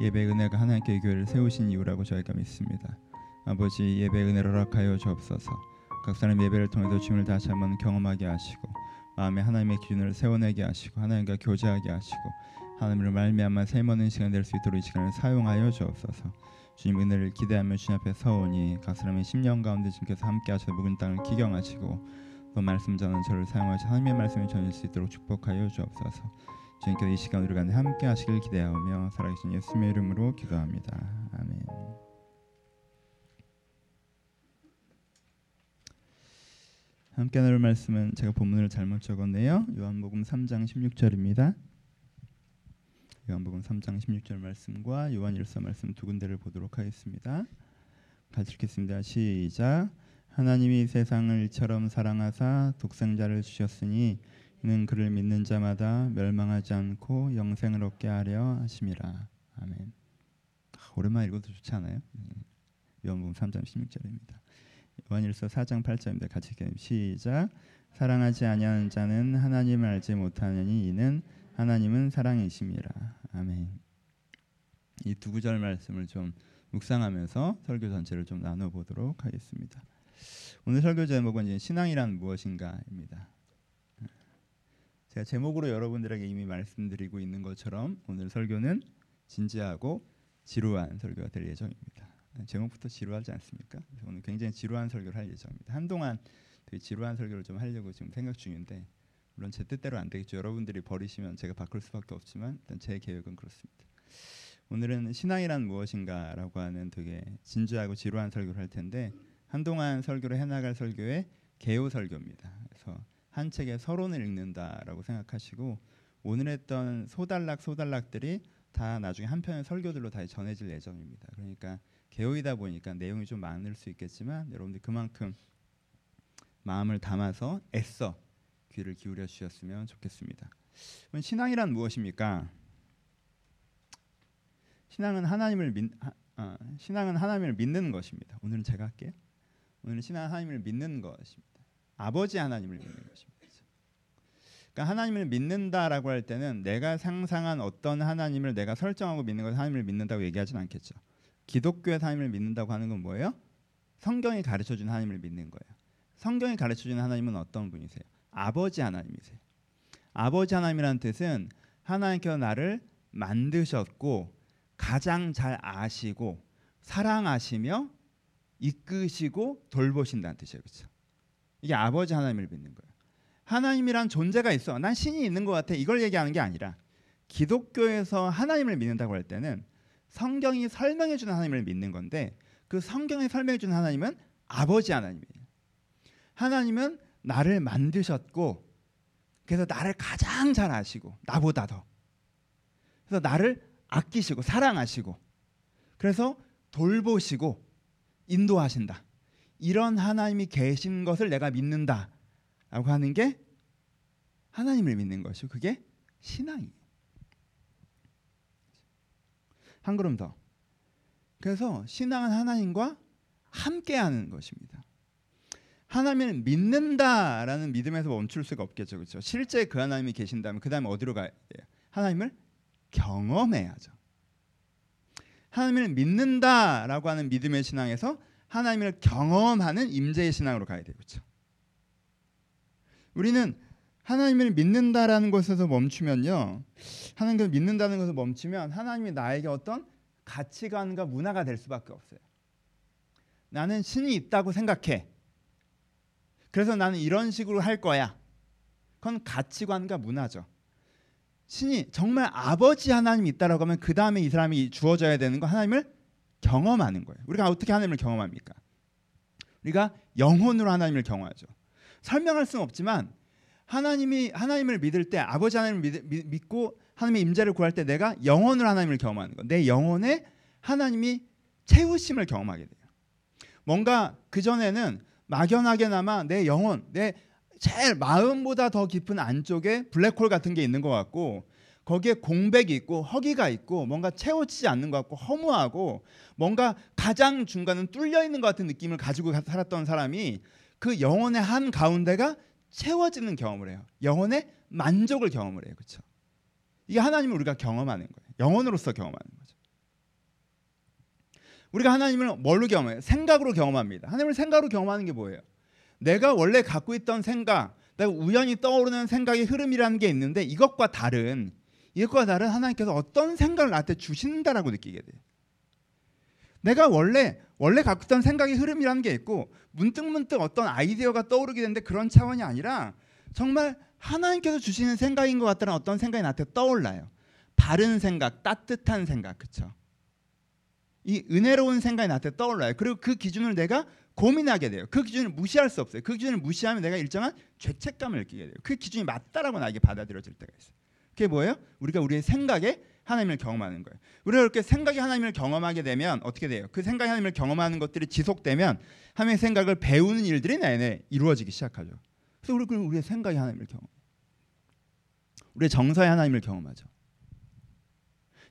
예배 은혜가 하나님께 교회를 세우신 이유라고 저희가 믿습니다. 아버지 예배 은혜를 허락하여 주옵소서. 각 사람 예배를 통해서 주님을 다시 한번 경험하게 하시고 마음에 하나님의 기준을 세워내게 하시고 하나님과 교제하게 하시고 하나님을 말미암아 세모는 시간 될 수 있도록 이 시간을 사용하여 주옵소서. 주님 은혜를 기대하며 주님 앞에 서오니 각 사람의 심령 가운데 주님께서 함께 하셔 묵은 땅을 기경하시고 또 말씀 전한 저를 사용하셔 하나님의 말씀을 전할 수 있도록 축복하여 주옵소서. 주님께서 이 시간 우리 가운데 함께 하시길 기대하며 살아계신 예수님의 이름으로 기도합니다. 아멘. 함께 나눌 말씀은 제가 본문을 잘못 적었네요. 요한복음 3장 16절입니다. 요한복음 3장 16절 말씀과 요한일서 말씀 두 군데를 보도록 하겠습니다. 같이 읽겠습니다. 시작. 하나님이 세상을 이처럼 사랑하사 독생자를 주셨으니 이 는 그를 믿는 자마다 멸망하지 않고 영생을 얻게 하려 하심이라. 아멘. 아, 오랜만에 읽어도 좋지 않아요? 음. 요한복음 3장 16절입니다. 요한일서 4장 8절입니다. 같이 읽겠습니다. 시작. 사랑하지 아니하는 자는 하나님을 알지 못하느니 이는 하나님은 사랑이심이라. 아멘. 이 두 구절 말씀을 좀 묵상하면서 설교 전체를 좀 나눠 보도록 하겠습니다. 오늘 설교 제목은 신앙이란 무엇인가입니다. 제가 제목으로 여러분들에게 이미 말씀드리고 있는 것처럼 오늘 설교는 진지하고 지루한 설교가 될 예정입니다. 제목부터 지루하지 않습니까? 오늘 굉장히 지루한 설교를 할 예정입니다. 한동안 되게 지루한 설교를 좀 하려고 지금 생각 중인데 물론 제 뜻대로 안 되겠죠. 여러분들이 버리시면 제가 바꿀 수밖에 없지만 일단 제 계획은 그렇습니다. 오늘은 신앙이란 무엇인가라고 하는 되게 진지하고 지루한 설교를 할 텐데 한동안 설교를 해나갈 설교의 개요 설교입니다. 그래서 한 책의 서론을 읽는다라고 생각하시고 오늘 했던 소단락 소단락들이 다 나중에 한 편의 설교들로 다 전해질 예정입니다. 그러니까 개요이다 보니까 내용이 좀 많을 수 있겠지만 여러분들 그만큼 마음을 담아서 애써 귀를 기울여 주셨으면 좋겠습니다. 신앙이란 무엇입니까? 신앙은 하나님을 믿 하, 어, 신앙은 하나님을 믿는 것입니다. 오늘은 제가 할게요. 오늘은 신앙 하나님을 믿는 것입니다. 아버지 하나님을 믿는 것입니다. 그러니까 하나님을 믿는다라고 할 때는 내가 상상한 어떤 하나님을 내가 설정하고 믿는 것을 하나님을 믿는다고 얘기하지는 않겠죠. 기독교의 하나님을 믿는다고 하는 건 뭐예요? 성경이 가르쳐 주는 하나님을 믿는 거예요. 성경이 가르쳐 주는 하나님은 어떤 분이세요? 아버지 하나님이세요. 아버지 하나님이라는 뜻은 하나님께서 나를 만드셨고 가장 잘 아시고 사랑하시며 이끄시고 돌보신다는 뜻이에요. 그렇죠? 이게 아버지 하나님을 믿는 거예요. 하나님이란 존재가 있어. 난 신이 있는 것 같아. 이걸 얘기하는 게 아니라 기독교에서 하나님을 믿는다고 할 때는 성경이 설명해 주는 하나님을 믿는 건데 그 성경이 설명해 주는 하나님은 아버지 하나님이에요. 하나님은 나를 만드셨고 그래서 나를 가장 잘 아시고 나보다 더 그래서 나를 아끼시고 사랑하시고 그래서 돌보시고 인도하신다. 이런 하나님이 계신 것을 내가 믿는다라고 하는 게 하나님을 믿는 것이고 그게 신앙이에요. 한 걸음 더. 그래서 신앙은 하나님과 함께하는 것입니다. 하나님을 믿는다라는 믿음에서 멈출 수가 없겠죠, 그렇죠? 실제 그 하나님이 계신다면 그 다음에 어디로 가야 돼요? 하나님을 경험해야죠. 하나님을 믿는다라고 하는 믿음의 신앙에서 하나님을 경험하는 임재의 신앙으로 가야 돼요. 그렇죠? 우리는 하나님을 믿는다라는 것에서 멈추면요. 하나님을 믿는다는 것을 멈추면 하나님이 나에게 어떤 가치관과 문화가 될 수밖에 없어요. 나는 신이 있다고 생각해. 그래서 나는 이런 식으로 할 거야. 그건 가치관과 문화죠. 신이 정말 아버지 하나님이 있다라고 하면 그 다음에 이 사람이 주어져야 되는 거 하나님을 경험하는 거예요. 우리가 어떻게 하나님을 경험합니까? 우리가 영혼으로 하나님을 경험하죠. 설명할 수는 없지만 하나님이 하나님을 믿을 때 아버지 하나님을 믿, 믿고 하나님의 임재를 구할 때 내가 영혼으로 하나님을 경험하는 거. 내 영혼에 하나님이 채우심을 경험하게 돼요. 뭔가 그 전에는 막연하게나마 내 영혼, 내 제일 마음보다 더 깊은 안쪽에 블랙홀 같은 게 있는 것 같고 거기에 공백이 있고 허기가 있고 뭔가 채워지지 않는 것 같고 허무하고 뭔가 가장 중간은 뚫려 있는 것 같은 느낌을 가지고 살았던 사람이 그 영혼의 한 가운데가 채워지는 경험을 해요. 영혼의 만족을 경험을 해요. 그렇죠? 이게 하나님을 우리가 경험하는 거예요. 영혼으로서 경험하는 거죠. 우리가 하나님을 뭘로 경험해요? 생각으로 경험합니다. 하나님을 생각으로 경험하는 게 뭐예요? 내가 원래 갖고 있던 생각, 내가 우연히 떠오르는 생각의 흐름이라는 게 있는데 이것과 다른 이것과 다른 하나님께서 어떤 생각을 나한테 주신다라고 느끼게 돼. 내가 원래 원래 갖고 있던 생각의 흐름이라는 게 있고 문득 문득 어떤 아이디어가 떠오르게 되는데 그런 차원이 아니라 정말 하나님께서 주시는 생각인 것 같다는 어떤 생각이 나한테 떠올라요. 바른 생각, 따뜻한 생각, 그렇죠? 이 은혜로운 생각이 나한테 떠올라요. 그리고 그 기준을 내가 고민하게 돼요. 그 기준을 무시할 수 없어요. 그 기준을 무시하면 내가 일정한 죄책감을 느끼게 돼요. 그 기준이 맞다라고 나에게 받아들여질 때가 있어요. 그게 뭐예요? 우리가 우리의 생각에 하나님을 경험하는 거예요. 우리가 그렇게 생각이 하나님을 경험하게 되면 어떻게 돼요? 그 생각이 하나님을 경험하는 것들이 지속되면 하나님의 생각을 배우는 일들이 내내 이루어지기 시작하죠. 그래서 우리 우리의 생각이 하나님을 경험. 우리의 정서에 하나님을 경험하죠.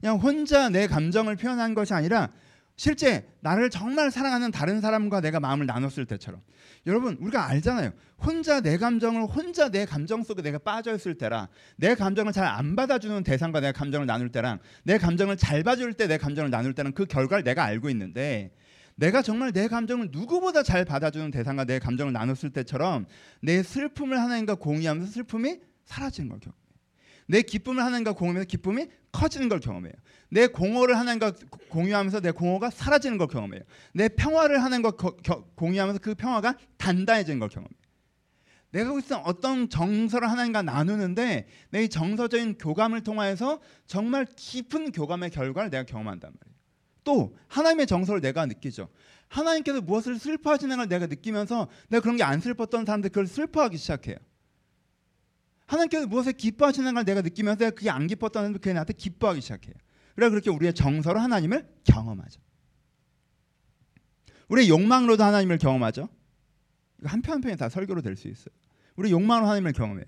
그냥 혼자 내 감정을 표현한 것이 아니라 실제 나를 정말 사랑하는 다른 사람과 내가 마음을 나눴을 때처럼 여러분 우리가 알잖아요. 혼자 내 감정을 혼자 내 감정 속에 내가 빠져 있을 때랑 내 감정을 잘 안 받아주는 대상과 내가 감정을 나눌 때랑 내 감정을 잘 봐줄 때 내 감정을 나눌 때는 그 결과를 내가 알고 있는데 내가 정말 내 감정을 누구보다 잘 받아주는 대상과 내 감정을 나눴을 때처럼 내 슬픔을 하나님과 공유하면서 슬픔이 사라지는 걸 경험해요. 내 기쁨을 하나님과 공유하면서 기쁨이 커지는 걸 경험해요. 내 공허를 하나님과 공유하면서 내 공허가 사라지는 걸 경험해요. 내 평화를 하나님과 공유하면서 그 평화가 단단해지는 걸 경험해요. 내가 있던 어떤 정서를 하나님과 나누는데 내 이 정서적인 교감을 통하여서 정말 깊은 교감의 결과를 내가 경험한단 말이에요. 또 하나님의 정서를 내가 느끼죠. 하나님께서 무엇을 슬퍼하시는 걸 내가 느끼면서 내가 그런 게 안 슬펐던 사람들 그걸 슬퍼하기 시작해요. 하나님께서 무엇을 기뻐하시는 걸 내가 느끼면서 그게 안 사람들 그게 나한테 기뻐하기 시작해요. 그래 그렇게 우리의 정서로 하나님을 경험하죠. 우리의 욕망으로도 하나님을 경험하죠. 한편 한편이 다 설교로 될 수 있어요. 우리 욕망으로 하나님을 경험해요.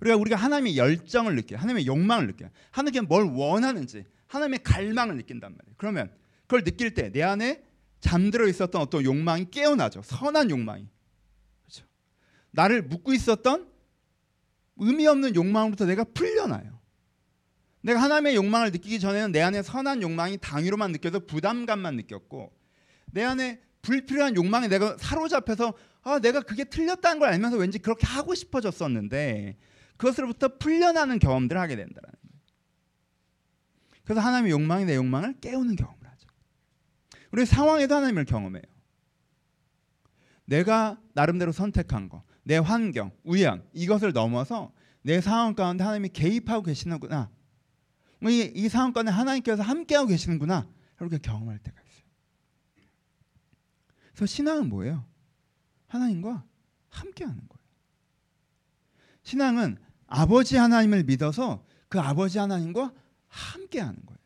우리가 우리가 하나님의 열정을 느껴요. 하나님의 욕망을 느껴요. 하나님께 뭘 원하는지 하나님의 갈망을 느낀단 말이에요. 그러면 그걸 느낄 때 내 안에 잠들어 있었던 어떤 욕망이 깨어나죠. 선한 욕망이. 그렇죠. 나를 묶고 있었던 의미 없는 욕망으로부터 내가 풀려나요. 내가 하나님의 욕망을 느끼기 전에는 내 안에 선한 욕망이 당위로만 느껴서 부담감만 느꼈고 내 안에 불필요한 욕망에 내가 사로잡혀서 아 내가 그게 틀렸다는 걸 알면서 왠지 그렇게 하고 싶어졌었는데 그것으로부터 풀려나는 경험들을 하게 된다는 거예요. 그래서 하나님의 욕망이 내 욕망을 깨우는 경험을 하죠. 우리 상황에도 하나님을 경험해요. 내가 나름대로 선택한 거, 내 환경, 우연 이것을 넘어서 내 상황 가운데 하나님이 개입하고 계시는구나. 뭐 이, 이 상황 가운데 하나님께서 함께하고 계시는구나. 이렇게 경험할 때가 있어요. 그래서 신앙은 뭐예요? 하나님과 함께하는 거예요. 신앙은 아버지 하나님을 믿어서 그 아버지 하나님과 함께하는 거예요.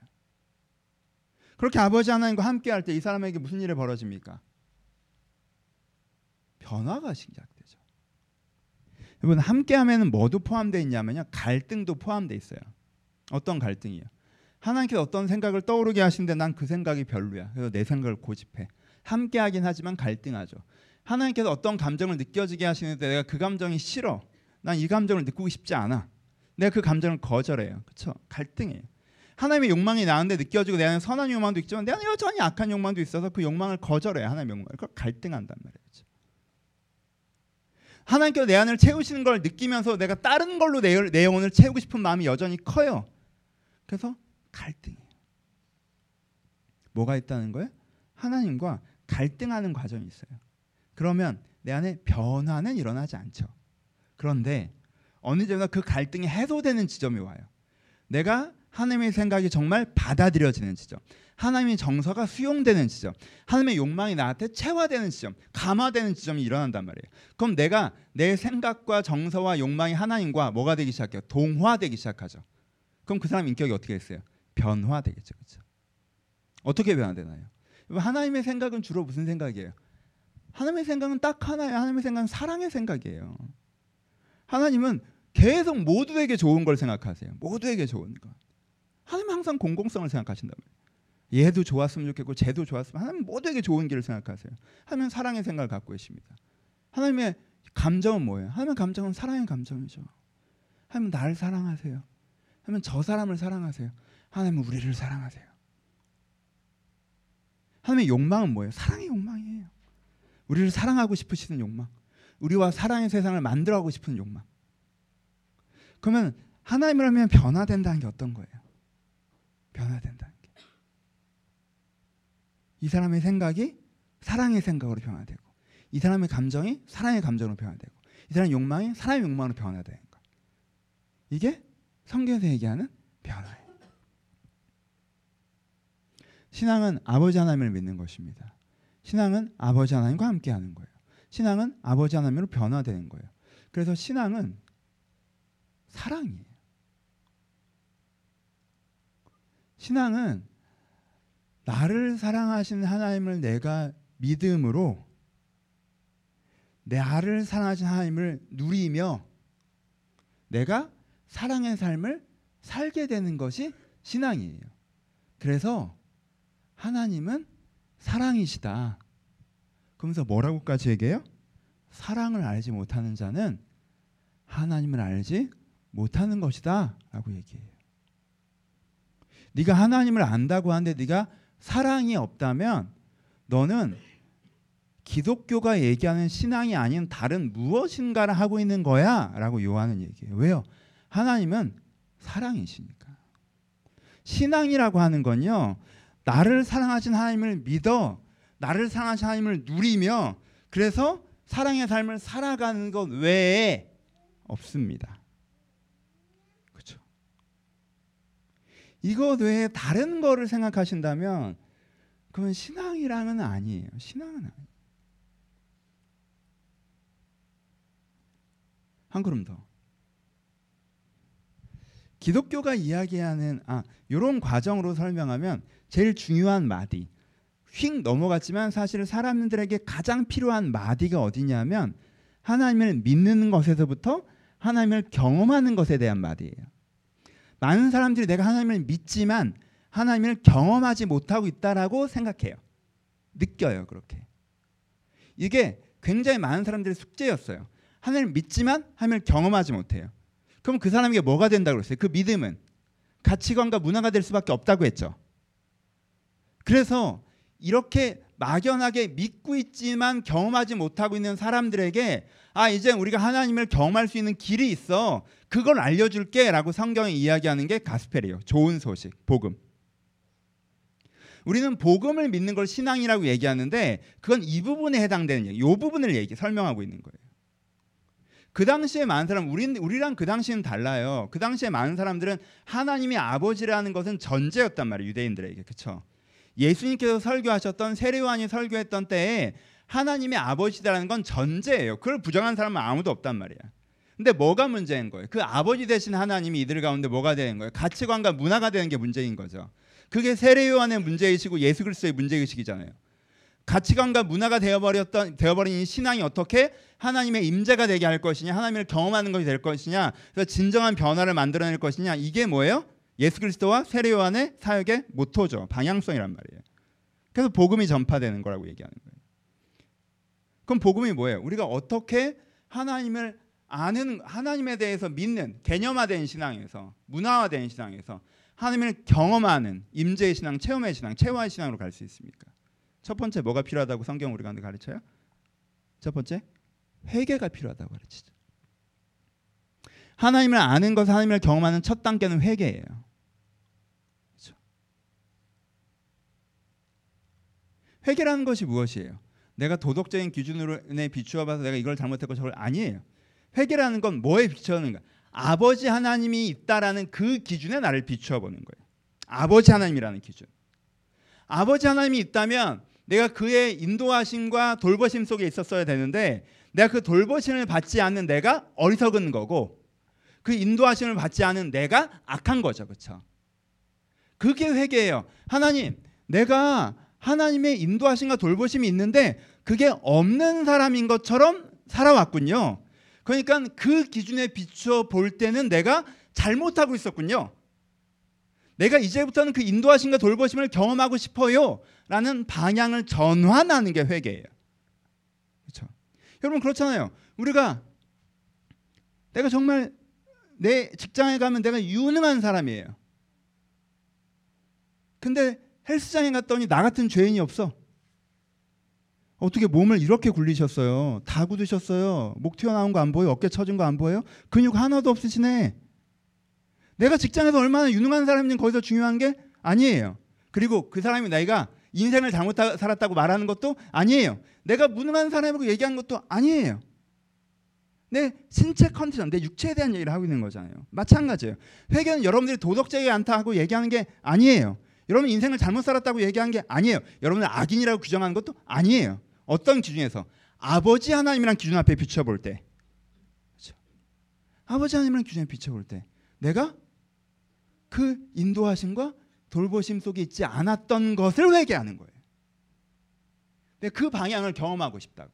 그렇게 아버지 하나님과 함께할 때 이 사람에게 무슨 일이 벌어집니까? 변화가 시작되죠. 여러분 함께하면 뭐도 포함되어 있냐면요 갈등도 포함되어 있어요. 어떤 갈등이요? 하나님께서 어떤 생각을 떠오르게 하시는데 난 그 생각이 별로야. 그래서 내 생각을 고집해. 함께하긴 하지만 갈등하죠. 하나님께서 어떤 감정을 느껴지게 하시는데 내가 그 감정이 싫어. 난 이 감정을 느끼고 싶지 않아. 내가 그 감정을 거절해요. 그렇죠? 갈등이에요. 하나님의 욕망이 나한테 느껴지고 내 안에 선한 욕망도 있지만 내 안에 여전히 악한 욕망도 있어서 그 욕망을 거절해요. 하나님의 욕망을. 그걸 갈등한단 말이에요. 하나님께서 내 안을 채우시는 걸 느끼면서 내가 다른 걸로 내, 내 영혼을 채우고 싶은 마음이 여전히 커요. 그래서 갈등이에요. 뭐가 있다는 거예요? 하나님과 갈등하는 과정이 있어요. 그러면 내 안에 변화는 일어나지 않죠. 그런데 어느 정도 그 갈등이 해소되는 지점이 와요. 내가 하나님의 생각이 정말 받아들여지는 지점. 하나님의 정서가 수용되는 지점, 하나님의 욕망이 나한테 체화되는 지점, 감화되는 지점이 일어난단 말이에요. 그럼 내가 내 생각과 정서와 욕망이 하나님과 뭐가 되기 시작해요? 동화되기 시작하죠. 그럼 그 사람 인격이 어떻게 됐어요? 변화되겠죠, 그렇죠? 어떻게 변화되나요? 하나님의 생각은 주로 무슨 생각이에요? 하나님의 생각은 딱 하나예요. 하나님의 생각은 사랑의 생각이에요. 하나님은 계속 모두에게 좋은 걸 생각하세요. 모두에게 좋은 거. 하나님 항상 공공성을 말이에요. 얘도 좋았으면 좋겠고 쟤도 좋았으면 하나님 모두에게 좋은 길을 생각하세요. 하나님 사랑의 생각을 갖고 계십니다. 하나님의 감정은 뭐예요? 하나님의 감정은 사랑의 감정이죠. 하나님 나를 사랑하세요. 하나님 저 사람을 사랑하세요. 하나님은 우리를 사랑하세요. 하나님의 욕망은 뭐예요? 사랑의 욕망이에요. 우리를 사랑하고 싶으시는 욕망. 우리와 사랑의 세상을 만들어가고 싶은 욕망. 그러면 하나님을 하면 변화된다는 게 어떤 거예요? 변화된다는 게. 이 사람의 생각이 사랑의 생각으로 변화되고 이 사람의 감정이 사랑의 감정으로 변화되고 이 사람의 욕망이 사랑의 욕망으로 변화되는 거. 이게 성경에서 얘기하는 변화예요. 신앙은 아버지 하나님을 믿는 것입니다. 신앙은 아버지 하나님과 함께 하는 거예요. 신앙은 아버지 하나님으로 변화되는 거예요. 그래서 신앙은 사랑이에요. 신앙은 나를 사랑하시는 하나님을 내가 믿음으로 나를 사랑하신 하나님을 누리며 내가 사랑의 삶을 살게 되는 것이 신앙이에요. 그래서 하나님은 사랑이시다. 그러면서 뭐라고까지 얘기해요? 사랑을 알지 못하는 자는 하나님을 알지 못하는 것이다 라고 얘기해요. 네가 하나님을 안다고 하는데 네가 사랑이 없다면 너는 기독교가 얘기하는 신앙이 아닌 다른 무엇인가를 하고 있는 거야 라고 요하는 얘기예요. 왜요? 하나님은 사랑이시니까. 신앙이라고 하는 건요. 나를 사랑하신 하나님을 믿어 나를 사랑하신 하나님을 누리며 그래서 사랑의 삶을 살아가는 것 외에 없습니다. 그렇죠? 이것 외에 다른 거를 생각하신다면 그건 신앙이랑은 아니에요. 신앙은 아니에요. 한 걸음 더. 기독교가 이야기하는 아 이런 과정으로 설명하면 제일 중요한 마디 휙 넘어갔지만 사실 사람들에게 가장 필요한 마디가 어디냐면 하나님을 믿는 것에서부터 하나님을 경험하는 것에 대한 마디예요. 많은 사람들이 내가 하나님을 믿지만 하나님을 경험하지 못하고 있다라고 생각해요. 느껴요, 그렇게. 이게 굉장히 많은 사람들의 숙제였어요. 하나님을 믿지만 하나님을 경험하지 못해요. 그럼 그 사람에게 뭐가 된다고 그랬어요? 그 믿음은 가치관과 문화가 될 수밖에 없다고 했죠. 그래서 이렇게 막연하게 믿고 있지만 경험하지 못하고 있는 사람들에게 아 이제 우리가 하나님을 경험할 수 있는 길이 있어. 그걸 알려줄게라고 성경이 이야기하는 게 가스펠이에요. 좋은 소식 복음. 우리는 복음을 믿는 걸 신앙이라고 얘기하는데 그건 이 부분에 해당되는 얘기 이 부분을 얘기 설명하고 있는 거예요. 그 당시에 많은 사람 우리 우리랑 그 당시는 달라요. 그 당시에 많은 사람들은 하나님이 아버지라는 것은 전제였단 말이에요 유대인들에게. 그렇죠 예수님께서 설교하셨던 세례요한이 설교했던 때에 하나님의 아버지라는 건 전제예요. 그걸 부정한 사람은 아무도 없단 말이야. 근데 뭐가 문제인 거예요? 그 아버지 되신 하나님이 이들 가운데 뭐가 되는 거예요? 가치관과 문화가 되는 게 문제인 거죠. 그게 세례요한의 문제의식이고 예수 그리스도의 문제의식이잖아요. 가치관과 문화가 되어버렸던 되어버린 신앙이 어떻게 하나님의 임재가 되게 할 것이냐, 하나님을 경험하는 것이 될 것이냐, 그래서 진정한 변화를 만들어낼 것이냐 이게 뭐예요? 예수 그리스도와 세례 요한의 사역의 모토죠. 방향성이란 말이에요. 그래서 복음이 전파되는 거라고 얘기하는 거예요. 그럼 복음이 뭐예요? 우리가 어떻게 하나님을 아는 하나님에 대해서 믿는 개념화된 신앙에서 문화화된 신앙에서 하나님을 경험하는 임재의 신앙, 체험의 신앙, 체화의 신앙으로 갈 수 있습니까? 첫 번째 뭐가 필요하다고 성경 우리가 가르쳐요? 첫 번째 회개가 필요하다고 가르치죠. 하나님을 아는 것, 하나님을 경험하는 첫 단계는 회개예요. 회개라는 것이 무엇이에요? 내가 도덕적인 기준으로 비추어 봐서 내가 이걸 잘못했고 저걸 아니에요. 회개라는 건 뭐에 비추어는가? 아버지 하나님이 있다라는 그 기준에 나를 비추어 보는 거예요. 아버지 하나님이라는 기준. 아버지 하나님이 있다면 내가 그의 인도하심과 돌보심 속에 있었어야 되는데 내가 그 돌보심을 받지 않는 내가 어리석은 거고 그 인도하심을 받지 않은 내가 악한 거죠. 그렇죠? 그게 회개예요. 하나님, 내가 하나님의 인도하심과 돌보심이 있는데 그게 없는 사람인 것처럼 살아왔군요. 그러니까 그 기준에 비추어 볼 때는 내가 잘못하고 있었군요. 내가 이제부터는 그 인도하심과 돌보심을 경험하고 싶어요. 라는 방향을 전환하는 게 회개예요. 그렇죠? 여러분 그렇잖아요. 우리가 내가 정말 내 직장에 가면 내가 유능한 사람이에요. 근데 헬스장에 갔더니 나 같은 죄인이 없어. 어떻게 몸을 이렇게 굴리셨어요? 다 굳으셨어요. 목 튀어나온 거 안 보여? 어깨 처진 거 안 보여요? 근육 하나도 없으시네. 내가 직장에서 얼마나 유능한 사람인지 거기서 중요한 게 아니에요. 그리고 그 사람이 나이가 인생을 잘못 살았다고 말하는 것도 아니에요. 내가 무능한 사람이라고 얘기한 것도 아니에요. 내 신체 컨디션, 내 육체에 대한 얘기를 하고 있는 거잖아요. 마찬가지예요. 회개는 여러분들이 도덕적이 않다 하고 얘기하는 게 아니에요. 여러분 인생을 잘못 살았다고 얘기한 게 아니에요. 여러분을 악인이라고 규정하는 것도 아니에요. 어떤 기준에서 아버지 하나님이란 기준 앞에 비춰볼 때, 그렇죠? 아버지 하나님이란 기준에 비춰볼 때, 내가 그 인도하심과 돌보심 속에 있지 않았던 것을 회개하는 거예요. 근데 그 방향을 경험하고 싶다고.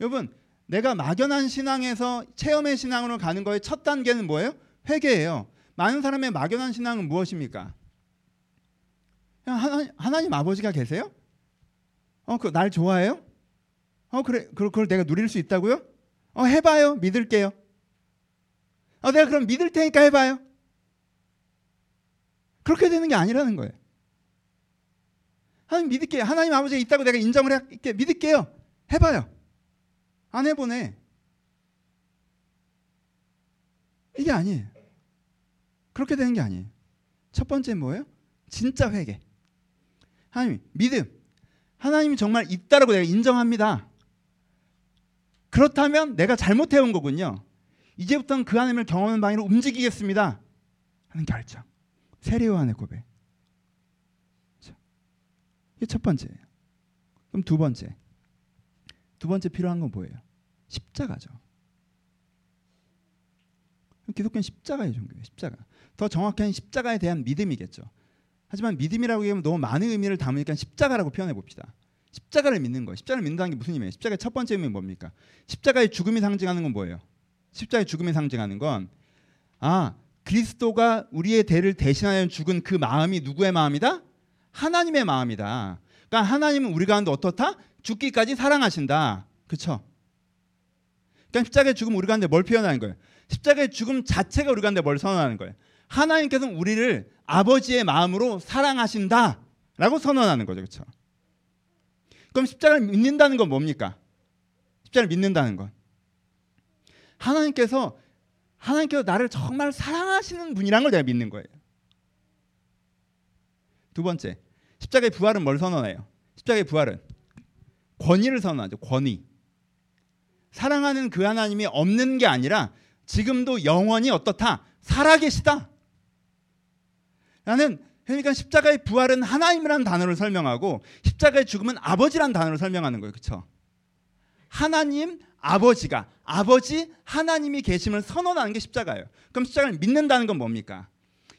여러분, 내가 막연한 신앙에서 체험의 신앙으로 가는 거의 첫 단계는 뭐예요? 회개예요. 많은 사람의 막연한 신앙은 무엇입니까? 하나님, 하나님 아버지가 계세요? 어, 그 날 좋아해요? 어, 그래, 그걸 내가 누릴 수 있다고요? 어, 해봐요. 믿을게요. 어, 내가 그럼 믿을 테니까 해봐요. 그렇게 되는 게 아니라는 거예요. 하나님 믿을게요. 하나님 아버지가 있다고 내가 인정을 할게 믿을게요. 해봐요. 안 해보네. 이게 아니에요. 그렇게 되는 게 아니에요. 첫 번째 뭐예요? 진짜 회개. 하나님 믿음. 하나님이 정말 있다라고 내가 인정합니다. 그렇다면 내가 잘못해온 거군요. 이제부터는 그 하나님을 경험하는 방향으로 움직이겠습니다. 하는 결정. 세례요한의 고백. 이게 첫 번째예요. 그럼 두 번째. 두 번째 필요한 건 뭐예요? 십자가죠. 기독교는 십자가의 종교예요. 십자가. 더 정확한 십자가에 대한 믿음이겠죠. 하지만 믿음이라고 하면 너무 많은 의미를 담으니까 십자가라고 표현해 봅시다. 십자가를 믿는 거. 십자가를 믿는다는 게 무슨 의미예요? 십자가의 첫 번째 의미는 뭡니까? 십자가의 죽음이 상징하는 건 뭐예요? 십자가의 죽음이 상징하는 건 아, 그리스도가 우리의 대를 대신하여 죽은 그 마음이 누구의 마음이다? 하나님의 마음이다. 그러니까 하나님은 우리 가운데 어떻다? 죽기까지 사랑하신다. 그렇죠? 그러니까 십자가의 죽음 우리 가운데 뭘 표현하는 거예요? 십자가의 죽음 자체가 우리 가운데 뭘 선언하는 거예요? 하나님께서는 우리를 아버지의 마음으로 사랑하신다라고 선언하는 거죠. 그렇죠? 그럼 십자가를 믿는다는 건 뭡니까? 십자가를 믿는다는 건 하나님께서 하나님께서 나를 정말 사랑하시는 분이란 걸 내가 믿는 거예요. 두 번째, 십자가의 부활은 뭘 선언해요? 십자가의 부활은 권위를 선언하죠. 권위. 사랑하는 그 하나님이 없는 게 아니라 지금도 영원히 어떻다? 살아계시다. 라는 그러니까 십자가의 부활은 하나님이라는 단어를 설명하고 십자가의 죽음은 아버지라는 단어를 설명하는 거예요. 그렇죠? 하나님 아버지가 아버지 하나님이 계심을 선언하는 게 십자가예요. 그럼 십자가를 믿는다는 건 뭡니까?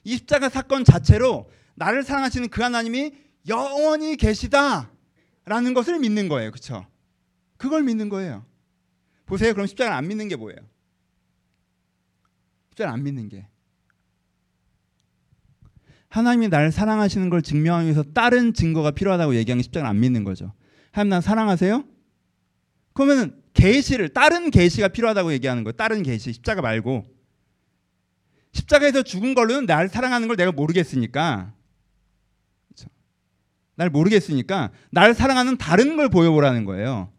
이 십자가 사건 자체로 나를 사랑하시는 그 하나님이 영원히 계시다라는 것을 믿는 거예요. 그렇죠? 그걸 믿는 거예요. 보세요. 그럼 십자가를 안 믿는 게 뭐예요? 십자가를 안 믿는 게 하나님이 나를 사랑하시는 걸 증명하기 위해서 다른 증거가 필요하다고 얘기하는 십자가를 안 믿는 거죠. 하나님 나 사랑하세요? 그러면 계시를 다른 계시가 필요하다고 얘기하는 거예요. 다른 계시 십자가 말고 십자가에서 죽은 걸로는 날 사랑하는 걸 내가 모르겠으니까 그렇죠? 날 모르겠으니까 날 사랑하는 다른 걸 보여보라는 거예요.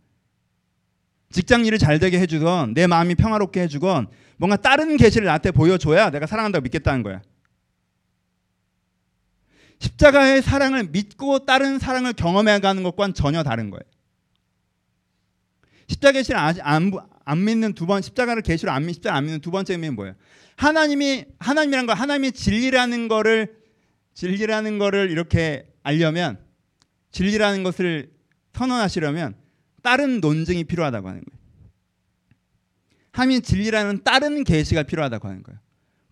직장 일을 잘 되게 해주건 내 마음이 평화롭게 해주건 뭔가 다른 계시를 나한테 보여줘야 내가 사랑한다고 믿겠다는 거야. 십자가의 사랑을 믿고 다른 사랑을 경험해가는 것과는 전혀 다른 거예요. 십자가 계시를 안, 안 믿는 두 번 십자가를 계시로 안 믿, 십자가 안 믿는 두 번째 의미는 뭐예요? 하나님이 하나님이란 거 하나님의 진리라는 거를 진리라는 거를 이렇게 알려면 진리라는 것을 선언하시려면 다른 논증이 필요하다고 하는 거예요. 하나님의 진리라는 다른 계시가 필요하다고 하는 거예요.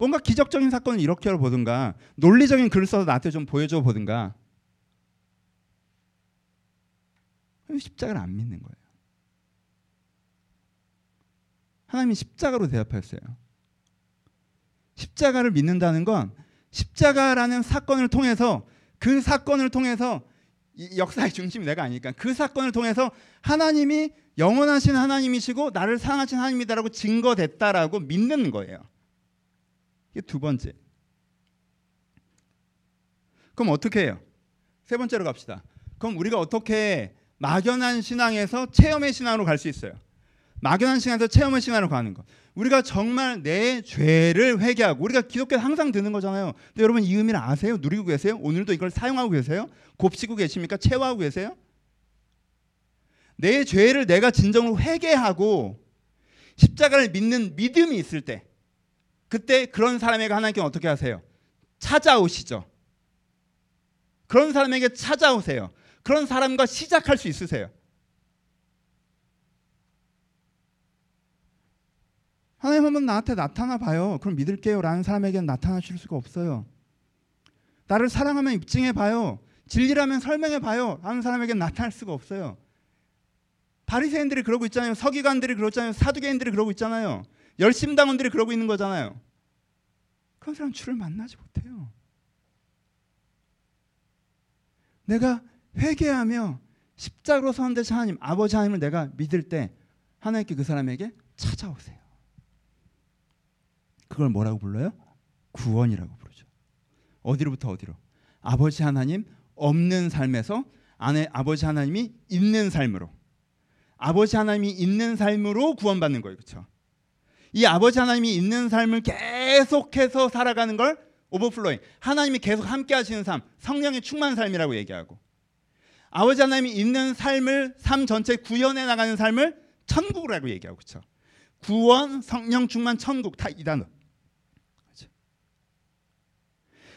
뭔가 기적적인 사건을 이렇게 보든가 논리적인 글을 써서 나한테 좀 보여줘 보든가 십자가를 안 믿는 거예요. 하나님이 십자가로 대답했어요. 십자가를 믿는다는 건 십자가라는 사건을 통해서 그 사건을 통해서 역사의 중심이 내가 아니니까 그 사건을 통해서 하나님이 영원하신 하나님이시고 나를 사랑하신 하나님이다라고 증거됐다라고 믿는 거예요. 이게 두 번째. 그럼 어떻게 해요? 세 번째로 갑시다. 그럼 우리가 어떻게 막연한 신앙에서 체험의 신앙으로 갈 수 있어요? 막연한 신앙에서 체험의 신앙으로 가는 것. 우리가 정말 내 죄를 회개하고 우리가 기독교 항상 듣는 거잖아요. 근데 여러분 이 의미를 아세요? 누리고 계세요? 오늘도 이걸 사용하고 계세요? 곱씹고 계십니까? 체화하고 계세요? 내 죄를 내가 진정으로 회개하고 십자가를 믿는 믿음이 있을 때 그때 그런 사람에게 하나님께 어떻게 하세요? 찾아오시죠. 그런 사람에게 찾아오세요. 그런 사람과 시작할 수 있으세요. 하나님 한번 나한테 나타나 봐요. 그럼 믿을게요 라는 사람에게는 나타나실 수가 없어요. 나를 사랑하면 입증해 봐요. 진리라면 설명해 봐요. 하는 사람에게는 나타날 수가 없어요. 바리새인들이 그러고 있잖아요. 서기관들이 그러고 있잖아요. 사두개인들이 그러고 있잖아요. 열심당원들이 그러고 있는 거잖아요. 그런 사람 주를 만나지 못해요. 내가 회개하며 십자가로 선대신 하나님, 아버지 하나님을 내가 믿을 때 하나님께 그 사람에게 찾아오세요. 그걸 뭐라고 불러요? 구원이라고 부르죠. 어디로부터 어디로? 아버지 하나님 없는 삶에서 안에 아버지 하나님이 있는 삶으로. 아버지 하나님이 있는 삶으로 구원받는 거예요. 그렇죠? 이 아버지 하나님이 있는 삶을 계속해서 살아가는 걸 오버플로잉. 하나님이 계속 함께 하시는 삶, 성령의 충만한 삶이라고 얘기하고. 아버지 하나님이 있는 삶을 삶 전체 구현해 나가는 삶을 천국이라고 얘기하고 그렇죠? 구원, 성령 충만, 천국 다 이 단어.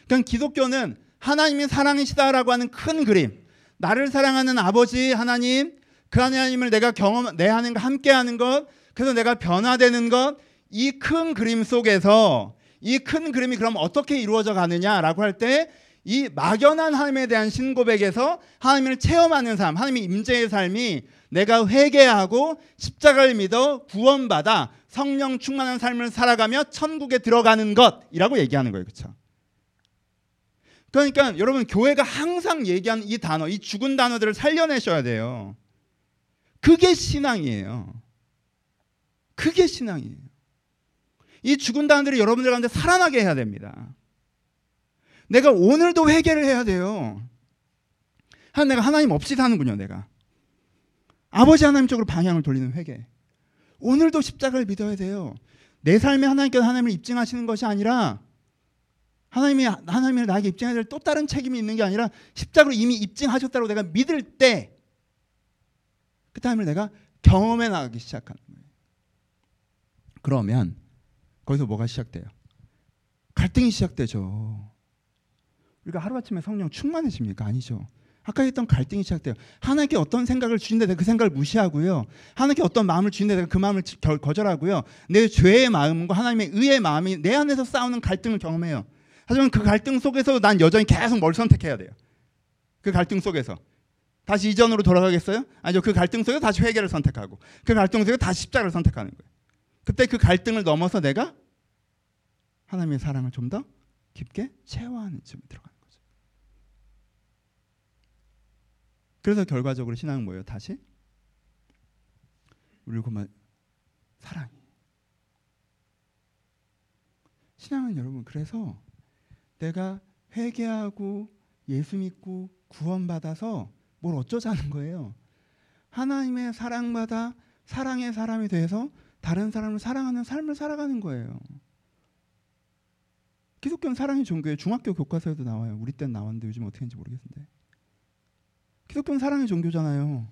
그러니까 기독교는 하나님이 사랑이시다라고 하는 큰 그림, 나를 사랑하는 아버지 하나님, 그 하나님을 내가 경험, 내 하나님과 함께하는 것, 그래서 내가 변화되는 것, 이 큰 그림 속에서 이 큰 그림이 그럼 어떻게 이루어져 가느냐라고 할 때 이 막연한 하나님에 대한 신고백에서 하나님을 체험하는 삶, 하나님의 임재의 삶이 내가 회개하고 십자가를 믿어 구원받아 성령 충만한 삶을 살아가며 천국에 들어가는 것이라고 얘기하는 거예요. 그렇죠? 그러니까 여러분 교회가 항상 얘기하는 이 단어, 이 죽은 단어들을 살려내셔야 돼요. 그게 신앙이에요. 그게 신앙이에요. 이 죽은 단어들이 여러분들 가운데 살아나게 해야 됩니다. 내가 오늘도 회개를 해야 돼요. 한 내가 하나님 없이 사는군요, 내가. 아버지 하나님 쪽으로 방향을 돌리는 회개. 오늘도 십자가를 믿어야 돼요. 내 삶에 하나님께서 하나님을 입증하시는 것이 아니라 하나님이 하나님을 나에게 입증해야 될 또 다른 책임이 있는 게 아니라 십자가로 이미 입증하셨다고 내가 믿을 때 그 다음에 내가 경험해 나가기 시작하는. 그러면 거기서 뭐가 시작돼요? 갈등이 시작되죠. 우리가 하루아침에 성령 충만해집니까? 아니죠. 아까 했던 갈등이 시작돼요. 하나님께 어떤 생각을 내가 그 생각을 무시하고요. 하나님께 어떤 마음을 내가 그 마음을 거절하고요. 내 죄의 마음과 하나님의 의의 마음이 내 안에서 싸우는 갈등을 경험해요. 하지만 그 갈등 속에서 난 여전히 계속 뭘 선택해야 돼요. 그 갈등 속에서 다시 이전으로 돌아가겠어요? 아니죠. 그 갈등 속에서 다시 회개를 선택하고 그 갈등 속에서 다시 십자가를 선택하는 거예요. 그때 그 갈등을 넘어서 내가 하나님의 사랑을 좀 더 깊게 체화하는 쯤에 들어가는 거죠. 그래서 결과적으로 신앙은 뭐예요? 다시 우리 그만 사랑이 신앙은 여러분 그래서 내가 회개하고 예수 믿고 구원받아서 뭘 어쩌자는 거예요. 하나님의 사랑받아 사랑의 사람이 돼서 다른 사람을 사랑하는 삶을 살아가는 거예요. 기독교는 사랑의 종교예요. 중학교 교과서에도 나와요. 우리 때는 나왔는데 요즘 어떻게 하는지 모르겠는데. 기독교는 사랑의 종교잖아요.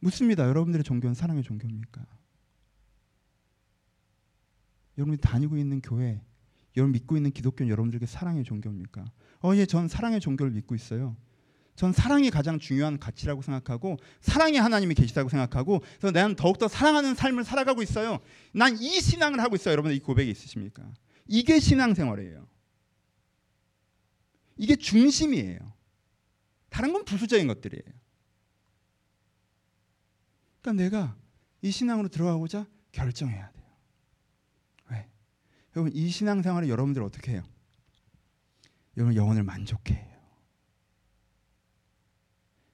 묻습니다. 여러분들의 종교는 사랑의 종교입니까? 여러분이 다니고 있는 교회, 여러분 믿고 있는 기독교는 여러분들에게 사랑의 종교입니까? 어, 예, 전 사랑의 종교를 믿고 있어요. 전 사랑이 가장 중요한 가치라고 생각하고 사랑의 하나님이 계시다고 생각하고 그래서 나는 더욱더 사랑하는 삶을 살아가고 있어요. 난 이 신앙을 하고 있어요. 여러분들 이 고백이 있으십니까? 이게 신앙생활이에요. 이게 중심이에요. 다른 건 부수적인 것들이에요. 그러니까 내가 이 신앙으로 들어가고자 결정해야 돼요. 왜? 여러분 이 신앙생활을 여러분들 어떻게 해요? 여러분 영혼을 만족해 해요.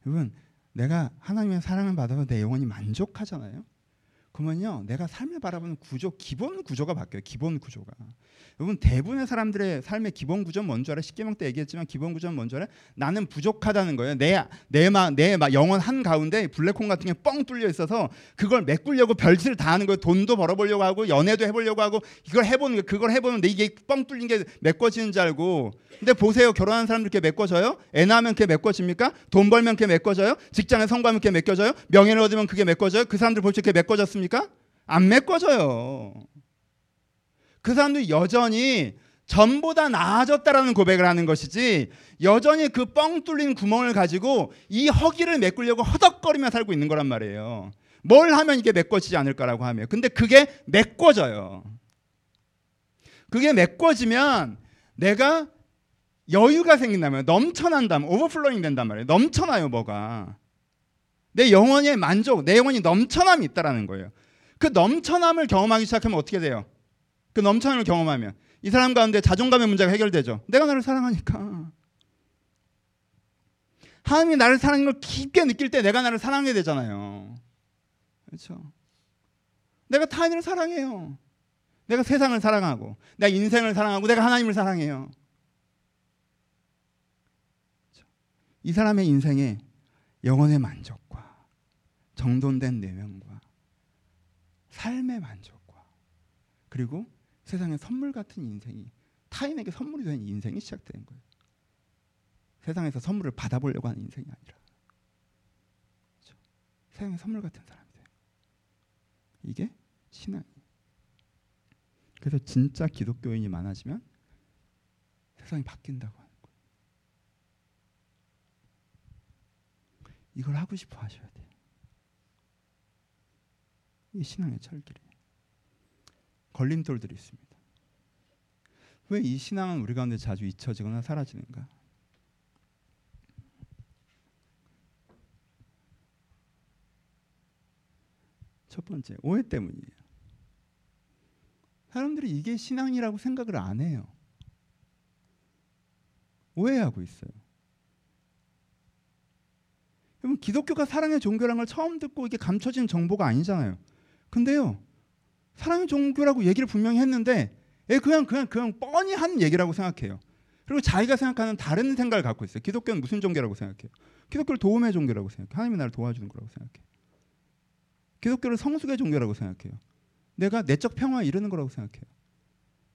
여러분 내가 하나님의 사랑을 받아서 내 영혼이 만족하잖아요. 그러면요, 내가 삶을 바라보는 구조, 기본 구조가 바뀌어요. 기본 구조가. 여러분 대부분의 사람들의 삶의 기본 구조는 뭔 줄 알아? 십계명 때 얘기했지만 기본 구조는 뭔 줄 알아? 나는 부족하다는 거예요. 내내내내 영혼 한 가운데 블랙홀 같은 게 뻥 뚫려 있어서 그걸 메꾸려고 별짓을 다 하는 거예요. 돈도 벌어보려고 하고 연애도 해보려고 하고 이걸 해보는 거 그걸 해보면 내 이게 뻥 뚫린 게 메꿔지는 줄 알고. 근데 보세요, 결혼한 사람들 이렇게 메꿔져요? 애 낳으면 그게 메꿔집니까? 돈 벌면 그게 메꿔져요? 직장에 성공하면 그게 메꿔져요? 명예를 얻으면 그게 메꿔져요? 그 사람들 벌써 그게 메꿔졌습니까? 안 메꿔져요. 그 사람들이 여전히 전보다 나아졌다라는 고백을 하는 것이지 여전히 그 뻥 뚫린 구멍을 가지고 이 허기를 메꾸려고 허덕거리며 살고 있는 거란 말이에요. 뭘 하면 이게 메꿔지지 않을까라고 하면 근데 그게 메꿔져요. 그게 메꿔지면 내가 여유가 생긴다면 넘쳐난다면 오버플로잉 된단 말이에요. 넘쳐나요 뭐가. 내 영혼의 만족, 내 영혼이 넘쳐남이 있다라는 거예요. 그 넘쳐남을 경험하기 시작하면 어떻게 돼요? 그 넘쳐남을 경험하면 이 사람 가운데 자존감의 문제가 해결되죠. 내가 나를 사랑하니까. 하나님이 나를 사랑하는 걸 깊게 느낄 때 내가 나를 사랑하게 되잖아요. 그렇죠? 내가 타인을 사랑해요. 내가 세상을 사랑하고 내가 인생을 사랑하고 내가 하나님을 사랑해요. 그렇죠? 이 사람의 인생에 영혼의 만족과 정돈된 내면과 삶의 만족과 그리고 세상의 선물 같은 인생이 타인에게 선물이 된 인생이 시작되는 거예요. 세상에서 선물을 받아보려고 하는 인생이 아니라 그렇죠? 세상의 선물 같은 사람이 돼요. 이게 신앙이. 그래서 진짜 기독교인이 많아지면 세상이 바뀐다고 하는 거예요. 이걸 하고 싶어 하셔야 돼요. 이 신앙의 철길이에요. 걸림돌들이 있습니다. 왜 이 신앙은 우리 가운데 자주 잊혀지거나 사라지는가? 첫 번째, 오해 때문이에요. 사람들이 이게 신앙이라고 생각을 안 해요. 오해하고 있어요. 여러분 기독교가 사랑의 종교라는 걸 처음 듣고 이게 감춰진 정보가 아니잖아요. 근데요. 사랑의 종교라고 얘기를 분명히 했는데 예, 그냥 그냥 그냥 뻔히 한 얘기라고 생각해요. 그리고 자기가 생각하는 다른 생각을 갖고 있어요. 기독교는 무슨 종교라고 생각해요? 기독교를 도움의 종교라고 생각해요. 하나님이 나를 도와주는 거라고 생각해요. 기독교를 성숙의 종교라고 생각해요. 내가 내적 평화에 이르는 거라고 생각해요.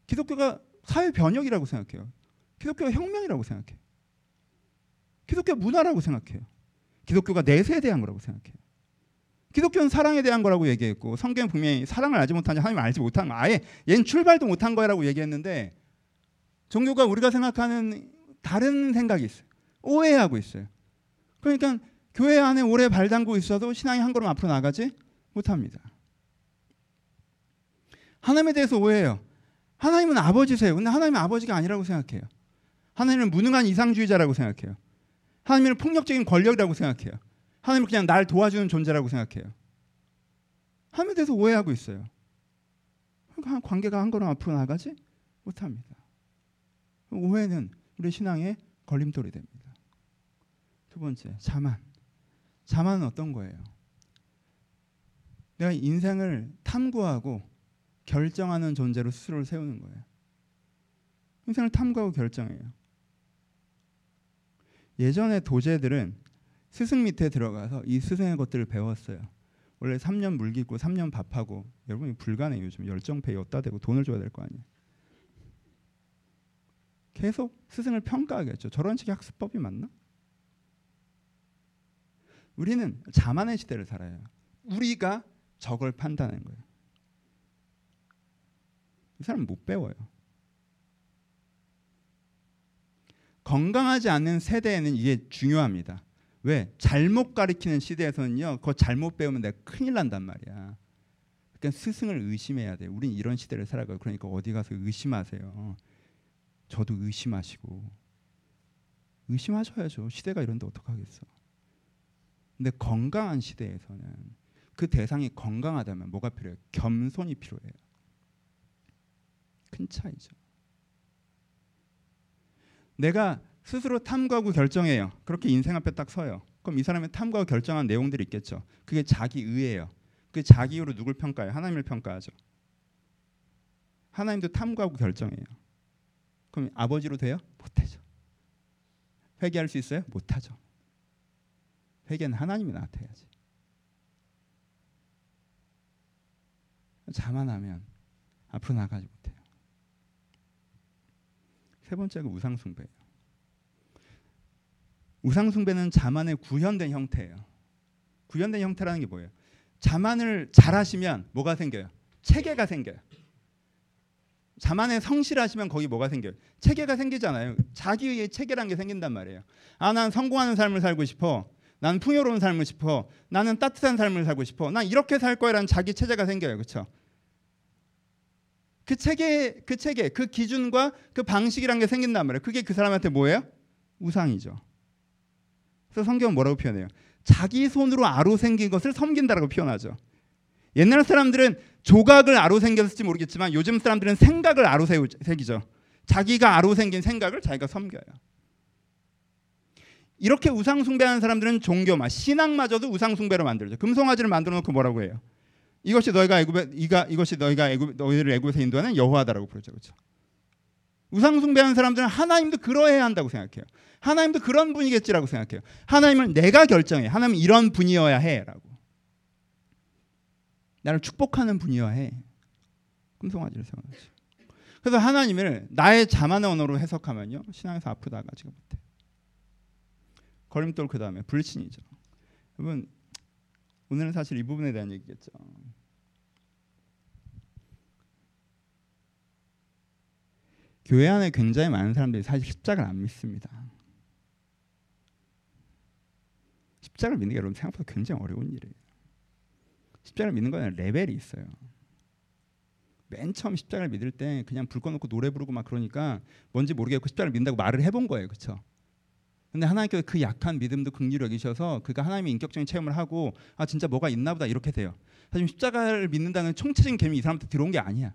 기독교가 사회 변혁이라고 생각해요. 기독교가 혁명이라고 생각해요. 기독교 문화라고 생각해요. 기독교가 내세에 대한 거라고 생각해요. 기독교는 사랑에 대한 거라고 얘기했고 성경은 분명히 사랑을 알지 못하냐 하나님을 알지 못한 거 아예 얘는 출발도 못한 거라고 얘기했는데 종교가 우리가 생각하는 다른 생각이 있어요. 오해하고 있어요. 그러니까 교회 안에 오래 발 담고 있어도 신앙이 한 걸음 앞으로 나가지 못합니다. 하나님에 대해서 오해해요. 하나님은 아버지세요. 근데 하나님은 아버지가 아니라고 생각해요. 하나님은 무능한 이상주의자라고 생각해요. 하나님은 폭력적인 권력이라고 생각해요. 하나님은 그냥 날 도와주는 존재라고 생각해요. 하나님에 대해서 오해하고 있어요. 그러니까 관계가 한 걸음 앞으로 나가지 못합니다. 오해는 우리 신앙의 걸림돌이 됩니다. 두 번째, 자만. 자만은 어떤 거예요? 내가 인생을 탐구하고 결정하는 존재로 스스로를 세우는 거예요. 인생을 탐구하고 결정해요. 예전에 도제들은 스승 밑에 들어가서 이 스승의 것들을 배웠어요. 원래 3년 물기고 3년 밥하고 여러분 불가능해요. 요즘 열정페이 어디다 대고 돈을 줘야 될 거 아니에요. 계속 스승을 평가하겠죠. 저런 식의 학습법이 맞나? 우리는 자만의 시대를 살아요. 우리가 적을 판단하는 거예요. 이 사람 못 배워요. 건강하지 않은 세대에는 이게 중요합니다. 왜? 잘못 가리키는 시대에서는요. 그거 잘못 배우면 내가 큰일 난단 말이야. 그러니까 스승을 의심해야 돼. 우린 이런 시대를 살아가요. 그러니까 어디 가서 의심하세요. 저도 의심하시고 의심하셔야죠. 시대가 이런데 어떡하겠어. 근데 건강한 시대에서는 그 대상이 건강하다면 뭐가 필요해요? 겸손이 필요해요. 큰 차이죠. 내가 스스로 탐구하고 결정해요. 그렇게 인생 앞에 딱 서요. 그럼 이 사람이 탐구하고 결정한 내용들이 있겠죠. 그게 자기 의예요. 그그 자기 이유로 누굴 평가해요? 하나님을 평가하죠. 하나님도 탐구하고 결정해요. 그럼 아버지로 돼요? 못하죠. 회개할 수 있어요? 못하죠. 회개는 하나님이 나한테 해야지. 자만하면 앞으로 나가지 못해요. 세 번째가 우상숭배예요. 우상숭배는 자만의 구현된 형태예요. 구현된 형태라는 게 뭐예요? 자만을 잘하시면 뭐가 생겨요? 체계가 생겨요. 자만에 성실하시면 거기 뭐가 생겨요? 체계가 생기잖아요. 자기의 체계라는 게 생긴단 말이에요. 아, 난 성공하는 삶을 살고 싶어. 나는 풍요로운 삶을 싶어. 나는 따뜻한 삶을 살고 싶어. 난 이렇게 살 거야라는 자기 체제가 생겨요. 그렇죠? 그 체계, 그 체계, 그 기준과 그 방식이란 게 생긴단 말이에요. 그게 그 사람한테 뭐예요? 우상이죠. 그래서 성경은 뭐라고 표현해요? 자기 손으로 아로 생긴 것을 섬긴다라고 표현하죠. 옛날 사람들은 조각을 아로 생겼을지 모르겠지만 요즘 사람들은 생각을 아로 새기죠. 자기가 아로 생긴 생각을 자기가 섬겨요. 이렇게 우상 숭배하는 사람들은 종교마 신앙마저도 우상 숭배로 만들죠. 금송아지를 만들어 놓고 뭐라고 해요? 이것이 너희가 애굽에 이가 이것이 너희가 애굽 너희를 애굽에서 인도하는 여호와다라고 부르죠. 그렇죠? 우상 숭배하는 사람들은 하나님도 그러해야 한다고 생각해요. 하나님도 그런 분이겠지라고 생각해요. 하나님을 내가 결정해. 하나님 이런 분이어야 해라고. 나를 축복하는 분이어야 해. 금송아지를 세워놓지. 그래서 하나님을 나의 자만의 언어로 해석하면요. 신앙에서 아프다 가지가 못해. 걸림돌 그 다음에 불신이죠. 여러분 오늘은 사실 이 부분에 대한 얘기겠죠. 교회 안에 굉장히 많은 사람들이 사실 십자가를 안 믿습니다. 십자가를 믿는 게 여러분 생각보다 굉장히 어려운 일이에요. 십자가를 믿는 거는 레벨이 있어요. 맨 처음 십자가를 믿을 때 그냥 불 꺼놓고 노래 부르고 막 그러니까 뭔지 모르겠고 십자가를 믿는다고 말을 해본 거예요, 그렇죠? 근데 하나님께서 그 약한 믿음도 긍휼히 여기셔서 그가 하나님의 인격적인 체험을 하고 아 진짜 뭐가 있나 보다 이렇게 돼요. 사실 십자가를 믿는다는 총체적인 개념이 이 사람한테 들어온 게 아니야.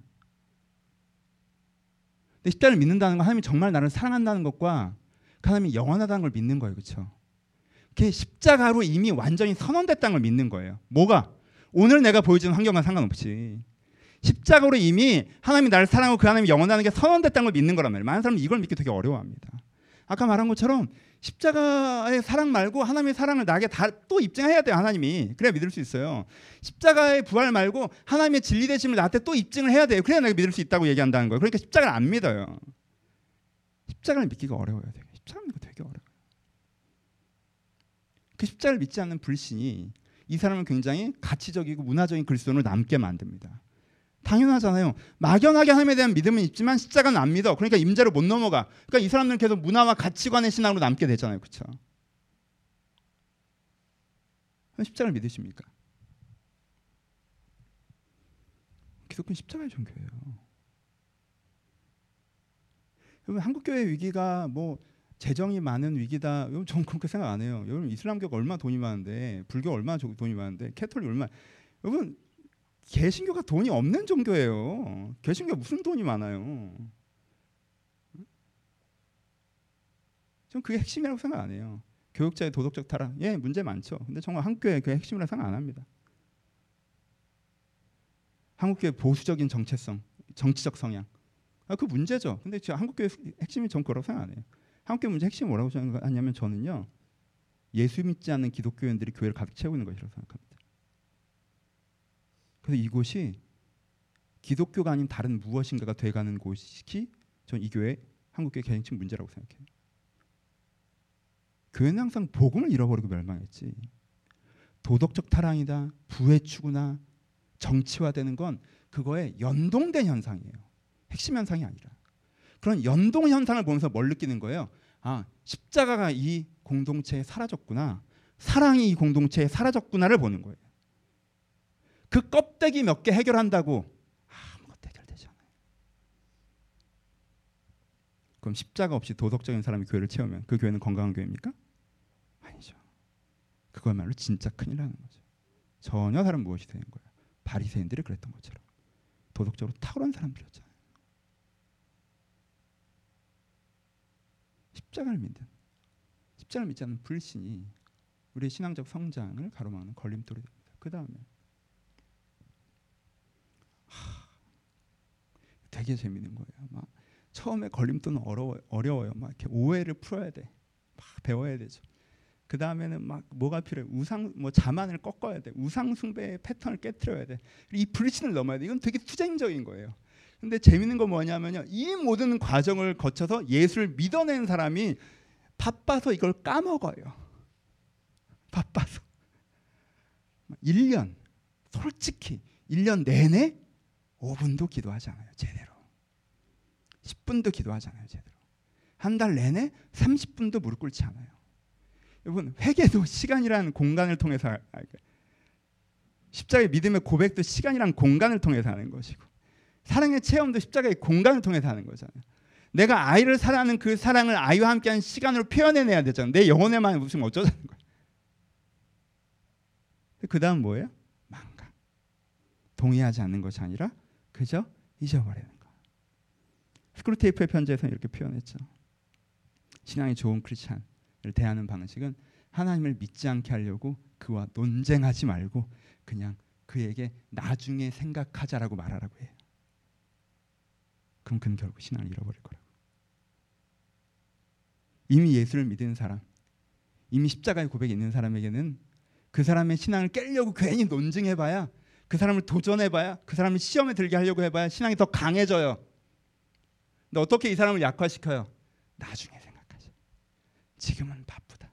근데 십자가를 믿는다는 건 하나님이 정말 나를 사랑한다는 것과 그 하나님이 영원하다는 걸 믿는 거예요. 그렇죠? 그게 십자가로 이미 완전히 선언됐다는 걸 믿는 거예요. 뭐가? 오늘 내가 보여주는 환경과 상관없이 십자가로 이미 하나님이 나를 사랑하고 그 하나님이 영원하는 게 선언됐다는 걸 믿는 거란 말이에요. 많은 사람은 이걸 믿기 되게 어려워합니다. 아까 말한 것처럼 십자가의 사랑 말고 하나님의 사랑을 나에게 다 또 입증해야 돼요 하나님이. 그래야 믿을 수 있어요. 십자가의 부활 말고 하나님의 진리 되심을 나한테 또 입증을 해야 돼요. 그래야 내가 믿을 수 있다고 얘기한다는 거예요. 그러니까 십자가를 안 믿어요. 십자가를 믿기가 어려워요 되게. 십자가 믿기 되게 어려워요. 그 십자가를 믿지 않는 불신이 이 사람은 굉장히 가치적이고 문화적인 그리스도인으로 남게 만듭니다 당연하잖아요. 막연하게 하나님에 대한 믿음은 있지만 십자가는 안 믿어. 그러니까 임자로 못 넘어가. 그러니까 이 사람들은 계속 문화와 가치관의 신앙으로 남게 되잖아요. 그렇죠? 십자가를 믿으십니까? 기독교는 십자가의 종교예요. 여러분 한국 교회 위기가 뭐 재정이 많은 위기다. 여러분 저는 그렇게 생각 안 해요. 여러분 이슬람교가 얼마 돈이 많은데 불교 얼마 돈이 많은데 캐톨릭 얼마 여러분 개신교가 돈이 없는 종교예요. 개신교 무슨 돈이 많아요. 전 그게 핵심이라고 생각 안 해요. 교육자의 도덕적 타락, 예 문제 많죠. 근데 정말 한국 교회 그 핵심이라고 생각 안 합니다. 한국 교회 보수적인 정체성, 정치적 성향, 아, 그 문제죠. 근데 저 한국 교회 핵심이 전 그라고 생각 안 해요. 한국 교회 문제 핵심 뭐라고 생각하냐면 저는요 예수 믿지 않는 기독교인들이 교회를 가득 채우고 있는 것이라고 생각합니다. 그래서 이곳이 기독교가 아닌 다른 무엇인가가 돼가는 곳이 전 이 교회 한국교회 개인층 문제라고 생각해요. 교회는 항상 복음을 잃어버리고 멸망했지. 도덕적 타락이다, 부의 추구나 정치화되는 건 그거에 연동된 현상이에요. 핵심 현상이 아니라. 그런 연동 현상을 보면서 뭘 느끼는 거예요? 아, 십자가가 이 공동체에 사라졌구나. 사랑이 이 공동체에 사라졌구나를 보는 거예요. 그 껍데기 몇 개 해결한다고 아무것도 해결되지 않아요. 그럼 십자가 없이 도덕적인 사람이 교회를 채우면 그 교회는 건강한 교회입니까? 아니죠. 그거야말로 진짜 큰일 나는 거죠. 전혀 다른 무엇이 되는 거예요. 바리새인들이 그랬던 것처럼 도덕적으로 탁월한 사람들이었잖아요. 십자가를 믿는 십자가를 믿지 않는 불신이 우리의 신앙적 성장을 가로막는 걸림돌이 됩니다. 그 다음에 되게 재밌는 거예요. 막 처음에 걸림돌은 어려워, 어려워요. 막 이렇게 오해를 풀어야 돼. 막 배워야 되죠. 그 다음에는 막 뭐가 필요해? 우상 뭐 자만을 꺾어야 돼. 우상 숭배의 패턴을 깨뜨려야 돼. 이 불신을 넘어야 돼. 이건 되게 투쟁적인 거예요. 근데 재밌는 건 뭐냐면요. 이 모든 과정을 거쳐서 예수를 믿어낸 사람이 바빠서 이걸 까먹어요. 바빠서. 1년 솔직히 1년 내내 5분도 기도하지 않아요. 제대로. 10분도 기도하지 않아요. 제대로. 한 달 내내 30분도 무릎 꿇지 않아요. 여러분 회개도 시간이라는 공간을 통해서 십자가의 믿음의 고백도 시간이란 공간을 통해서 하는 것이고 사랑의 체험도 십자가의 공간을 통해서 하는 거잖아요. 내가 아이를 사랑하는 그 사랑을 아이와 함께한 시간으로 표현해내야 되잖아요. 내 영혼에만 무슨 어쩌자는 거예요. 그 다음 뭐예요? 망각. 동의하지 않는 것이 아니라 그저 잊어버리는 거. 스크루테이프의 편지에서는 이렇게 표현했죠. 신앙이 좋은 크리스찬을 대하는 방식은 하나님을 믿지 않게 하려고 그와 논쟁하지 말고 그냥 그에게 나중에 생각하자라고 말하라고 해요. 그럼 그는 결국 신앙을 잃어버릴 거라고. 이미 예수를 믿은 사람, 이미 십자가의 고백이 있는 사람에게는 그 사람의 신앙을 깨려고 괜히 논증해봐야 그 사람을 도전해봐야 그 사람을 시험에 들게 하려고 해봐야 신앙이 더 강해져요. 근데 어떻게 이 사람을 약화시켜요? 나중에 생각하죠. 지금은 바쁘다.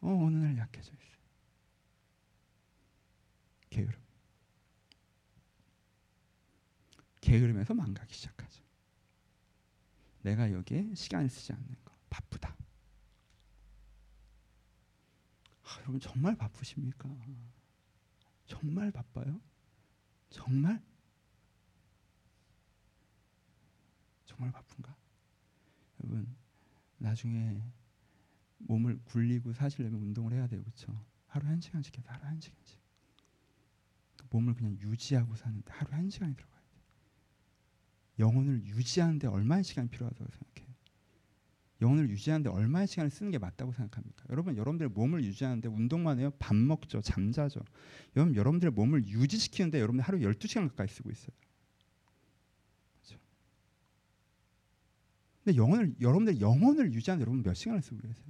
어 어느 날 약해져 있어요. 게으름. 게으름에서 망가기 시작하죠. 내가 여기에 시간을 쓰지 않는 거 바쁘다. 아, 여러분 정말 바쁘십니까? 정말 바빠요? 정말? 정말 바쁜가? 여러분 나중에 몸을 굴리고 사시려면 운동을 해야 돼요, 그렇죠? 하루 한 시간씩 해서 하루 한 시간씩 몸을 그냥 유지하고 사는데 하루 한 시간이 들어가야 돼. 영혼을 유지하는데 얼마의 시간이 필요하다고 생각해요? 영혼을 유지하는데 얼마의 시간을 쓰는 게 맞다고 생각합니까? 여러분, 여러분들 몸을 유지하는데 운동만 해요? 밥 먹죠, 잠자죠. 여러분, 여러분들 몸을 유지시키는데 여러분 하루 12시간 가까이 쓰고 있어요. 그렇죠? 근데 영혼을 여러분들 영혼을 유지하는 여러분 몇 시간을 쓰고 계세요?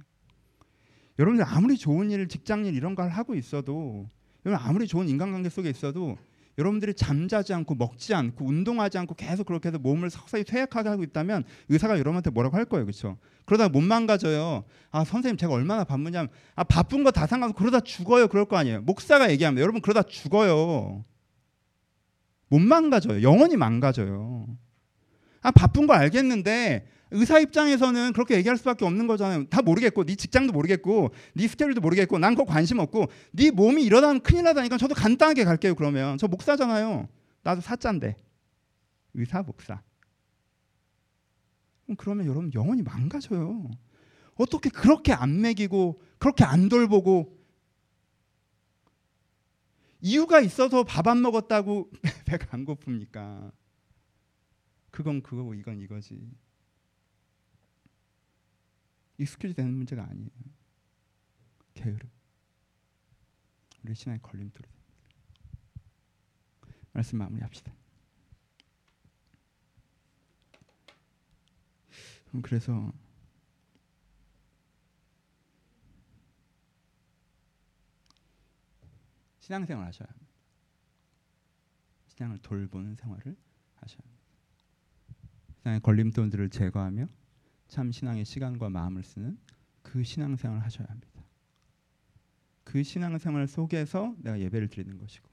여러분들 아무리 좋은 일, 직장 일 이런 걸 하고 있어도 여러분 아무리 좋은 인간관계 속에 있어도 여러분들이 잠자지 않고 먹지 않고 운동하지 않고 계속 그렇게 해서 몸을 서서히 쇠약하게 하고 있다면 의사가 여러분한테 뭐라고 할 거예요, 그렇죠? 그러다 못 망가져요. 아 선생님 제가 얼마나 바쁘냐면 아 바쁜 거 다 상관없어 그러다 죽어요, 그럴 거 아니에요. 목사가 얘기합니다. 여러분 그러다 죽어요. 못 망가져요. 영원히 망가져요. 아 바쁜 거 알겠는데 의사 입장에서는 그렇게 얘기할 수밖에 없는 거잖아요. 다 모르겠고, 네 직장도 모르겠고, 네 스케줄도 모르겠고, 난 그거 관심 없고, 네 몸이 이러다 면 큰일 나다니까 저도 간단하게 갈게요. 그러면 저 목사잖아요. 나도 사자인데 의사 목사. 그러면 여러분 영혼이 망가져요. 어떻게 그렇게 안 먹이고, 그렇게 안 돌보고, 이유가 있어서 밥 안 먹었다고 배가 안 고픕니까? 그건 그거고 이건 이거지. 익숙해지 되는 문제가 아니에요. 게으름. 우리 신앙의 걸림돌이 됩니다. 말씀 마무리합시다. 그래서 신앙생활 하셔야 합니다. 신앙을 돌보는 생활을 하셔야 합니다. 신앙의 걸림돌들을 제거하며 참 신앙의 시간과 마음을 쓰는 그 신앙생활을 하셔야 합니다. 그 신앙생활 속에서 내가 예배를 드리는 것이고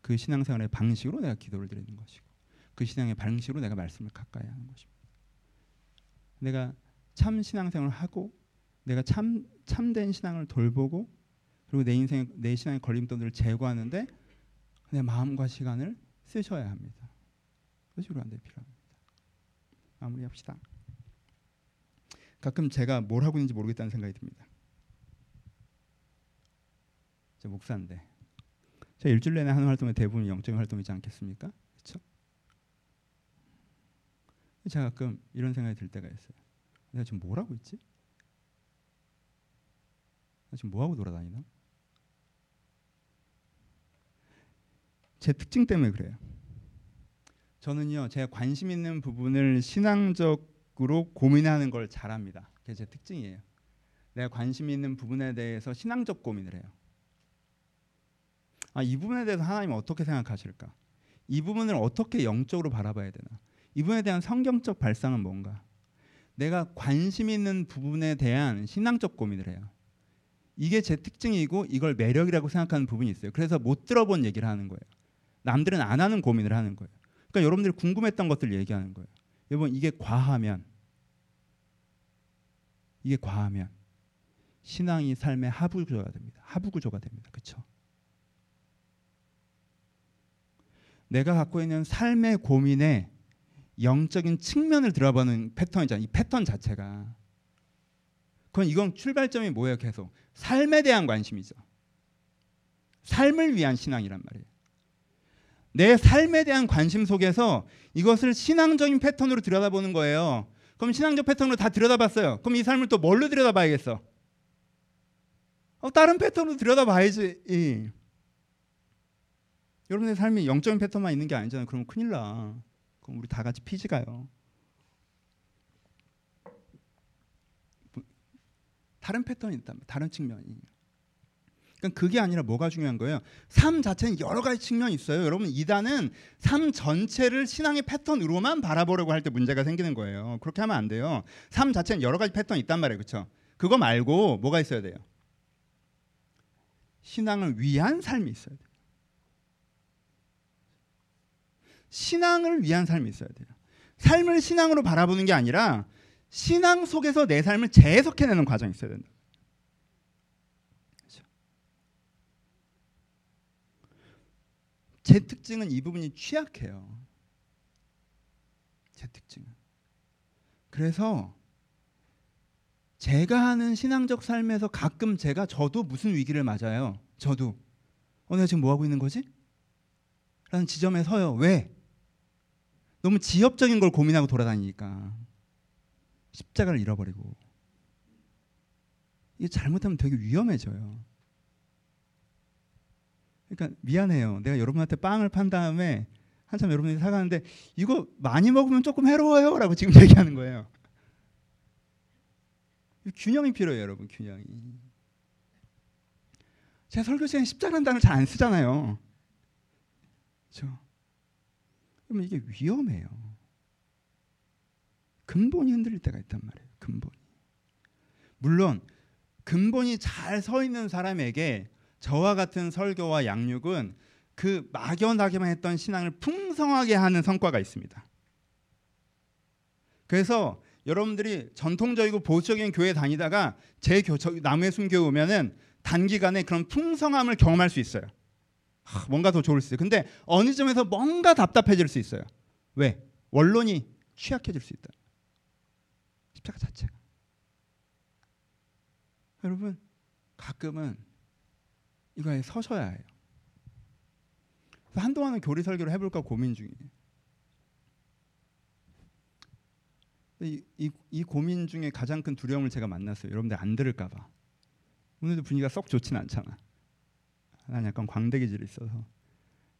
그 신앙생활의 방식으로 내가 기도를 드리는 것이고 그 신앙의 방식으로 내가 말씀을 가까이 하는 것입니다. 내가 참 신앙생활을 하고 내가 참 참된 신앙을 돌보고 그리고 내 인생 내 신앙의 걸림돌들을 제거하는데 내 마음과 시간을 쓰셔야 합니다. 그것이 우리한테 필요합니다. 마무리합시다. 가끔 제가 뭘 하고 있는지 모르겠다는 생각이 듭니다. 저 목사인데 제가 일주일 내내 하는 활동의 대부분 영적인 활동이지 않겠습니까? 그렇죠? 제가 가끔 이런 생각이 들 때가 있어요. 내가 지금 뭘 하고 있지? 나 지금 뭐 하고 돌아다니나? 제 특징 때문에 그래요. 저는요 제가 관심 있는 부분을 신앙적 으로 고민하는 걸 잘합니다. 그게 제 특징이에요. 내가 관심 있는 부분에 대해서 신앙적 고민을 해요. 아, 이 부분에 대해서 하나님 어떻게 생각하실까? 이 부분을 어떻게 영적으로 바라봐야 되나? 이 부분에 대한 성경적 발상은 뭔가? 내가 관심 있는 부분에 대한 신앙적 고민을 해요. 이게 제 특징이고 이걸 매력이라고 생각하는 부분이 있어요. 그래서 못 들어본 얘기를 하는 거예요. 남들은 안 하는 고민을 하는 거예요. 그러니까 여러분들이 궁금했던 것들 얘기하는 거예요. 여러분 이게 과하면 이게 과하면 신앙이 삶의 하부 구조가 됩니다. 하부 구조가 됩니다. 그렇죠? 내가 갖고 있는 삶의 고민에 영적인 측면을 들어보는 패턴이잖아요. 이 패턴 자체가. 그건 이건 출발점이 뭐예요? 계속 삶에 대한 관심이죠. 삶을 위한 신앙이란 말이에요. 내 삶에 대한 관심 속에서 이것을 신앙적인 패턴으로 들여다보는 거예요. 그럼 신앙적 패턴으로 다 들여다봤어요. 그럼 이 삶을 또 뭘로 들여다봐야겠어? 어, 다른 패턴으로 들여다봐야지. 여러분의 삶이 영적인 패턴만 있는 게 아니잖아요. 그럼 큰일 나. 그럼 우리 다 같이 피지 가요. 다른 패턴이 있다. 다른 측면이. 그러니까 그게 아니라 뭐가 중요한 거예요? 삶 자체는 여러 가지 측면이 있어요. 여러분 이단은 삶 전체를 신앙의 패턴으로만 바라보려고 할 때 문제가 생기는 거예요. 그렇게 하면 안 돼요. 삶 자체는 여러 가지 패턴이 있단 말이에요. 그렇죠? 그거 말고 뭐가 있어야 돼요? 신앙을 위한 삶이 있어야 돼요. 신앙을 위한 삶이 있어야 돼요. 삶을 신앙으로 바라보는 게 아니라 신앙 속에서 내 삶을 재해석해내는 과정이 있어야 된다. 그렇죠? 제 특징은 이 부분이 취약해요. 제 특징은. 그래서 제가 하는 신앙적 삶에서 가끔 제가 저도 무슨 위기를 맞아요. 저도. 어, 내가 지금 뭐 하고 있는 거지? 라는 지점에 서요. 왜? 너무 지엽적인 걸 고민하고 돌아다니니까 십자가를 잃어버리고 이게 잘못하면 되게 위험해져요. 그러니까 미안해요. 내가 여러분한테 빵을 판 다음에 한참 여러분들이 사가는데 이거 많이 먹으면 조금 해로워요라고 지금 얘기하는 거예요. 균형이 필요해요, 여러분. 균형이. 제 설교 시간에 십자가라는 단어를 잘안 쓰잖아요. 그렇죠? 그러면 이게 위험해요. 근본이 흔들릴 때가 있단 말이에요. 근본이. 물론 근본이 잘 서 있는 사람에게 저와 같은 설교와 양육은 그 막연하게만 했던 신앙을 풍성하게 하는 성과가 있습니다. 그래서 여러분들이 전통적이고 보수적인 교회 다니다가 제 교, 남의 순교 오면은 단기간에 그런 풍성함을 경험할 수 있어요. 하, 뭔가 더 좋을 수 있어요. 근데 어느 점에서 뭔가 답답해질 수 있어요. 왜? 원론이 취약해질 수 있다. 십자가 자체가. 여러분 가끔은 이거에 서셔야 해요. 한동안은 교리 설교를 해볼까 고민 중이에요. 이, 이, 이, 고민 중에 가장 큰 두려움을 제가 만났어요. 여러분들 안 들을까봐. 오늘도 분위기가 썩 좋진 않잖아. 난 약간 광대기질이 있어서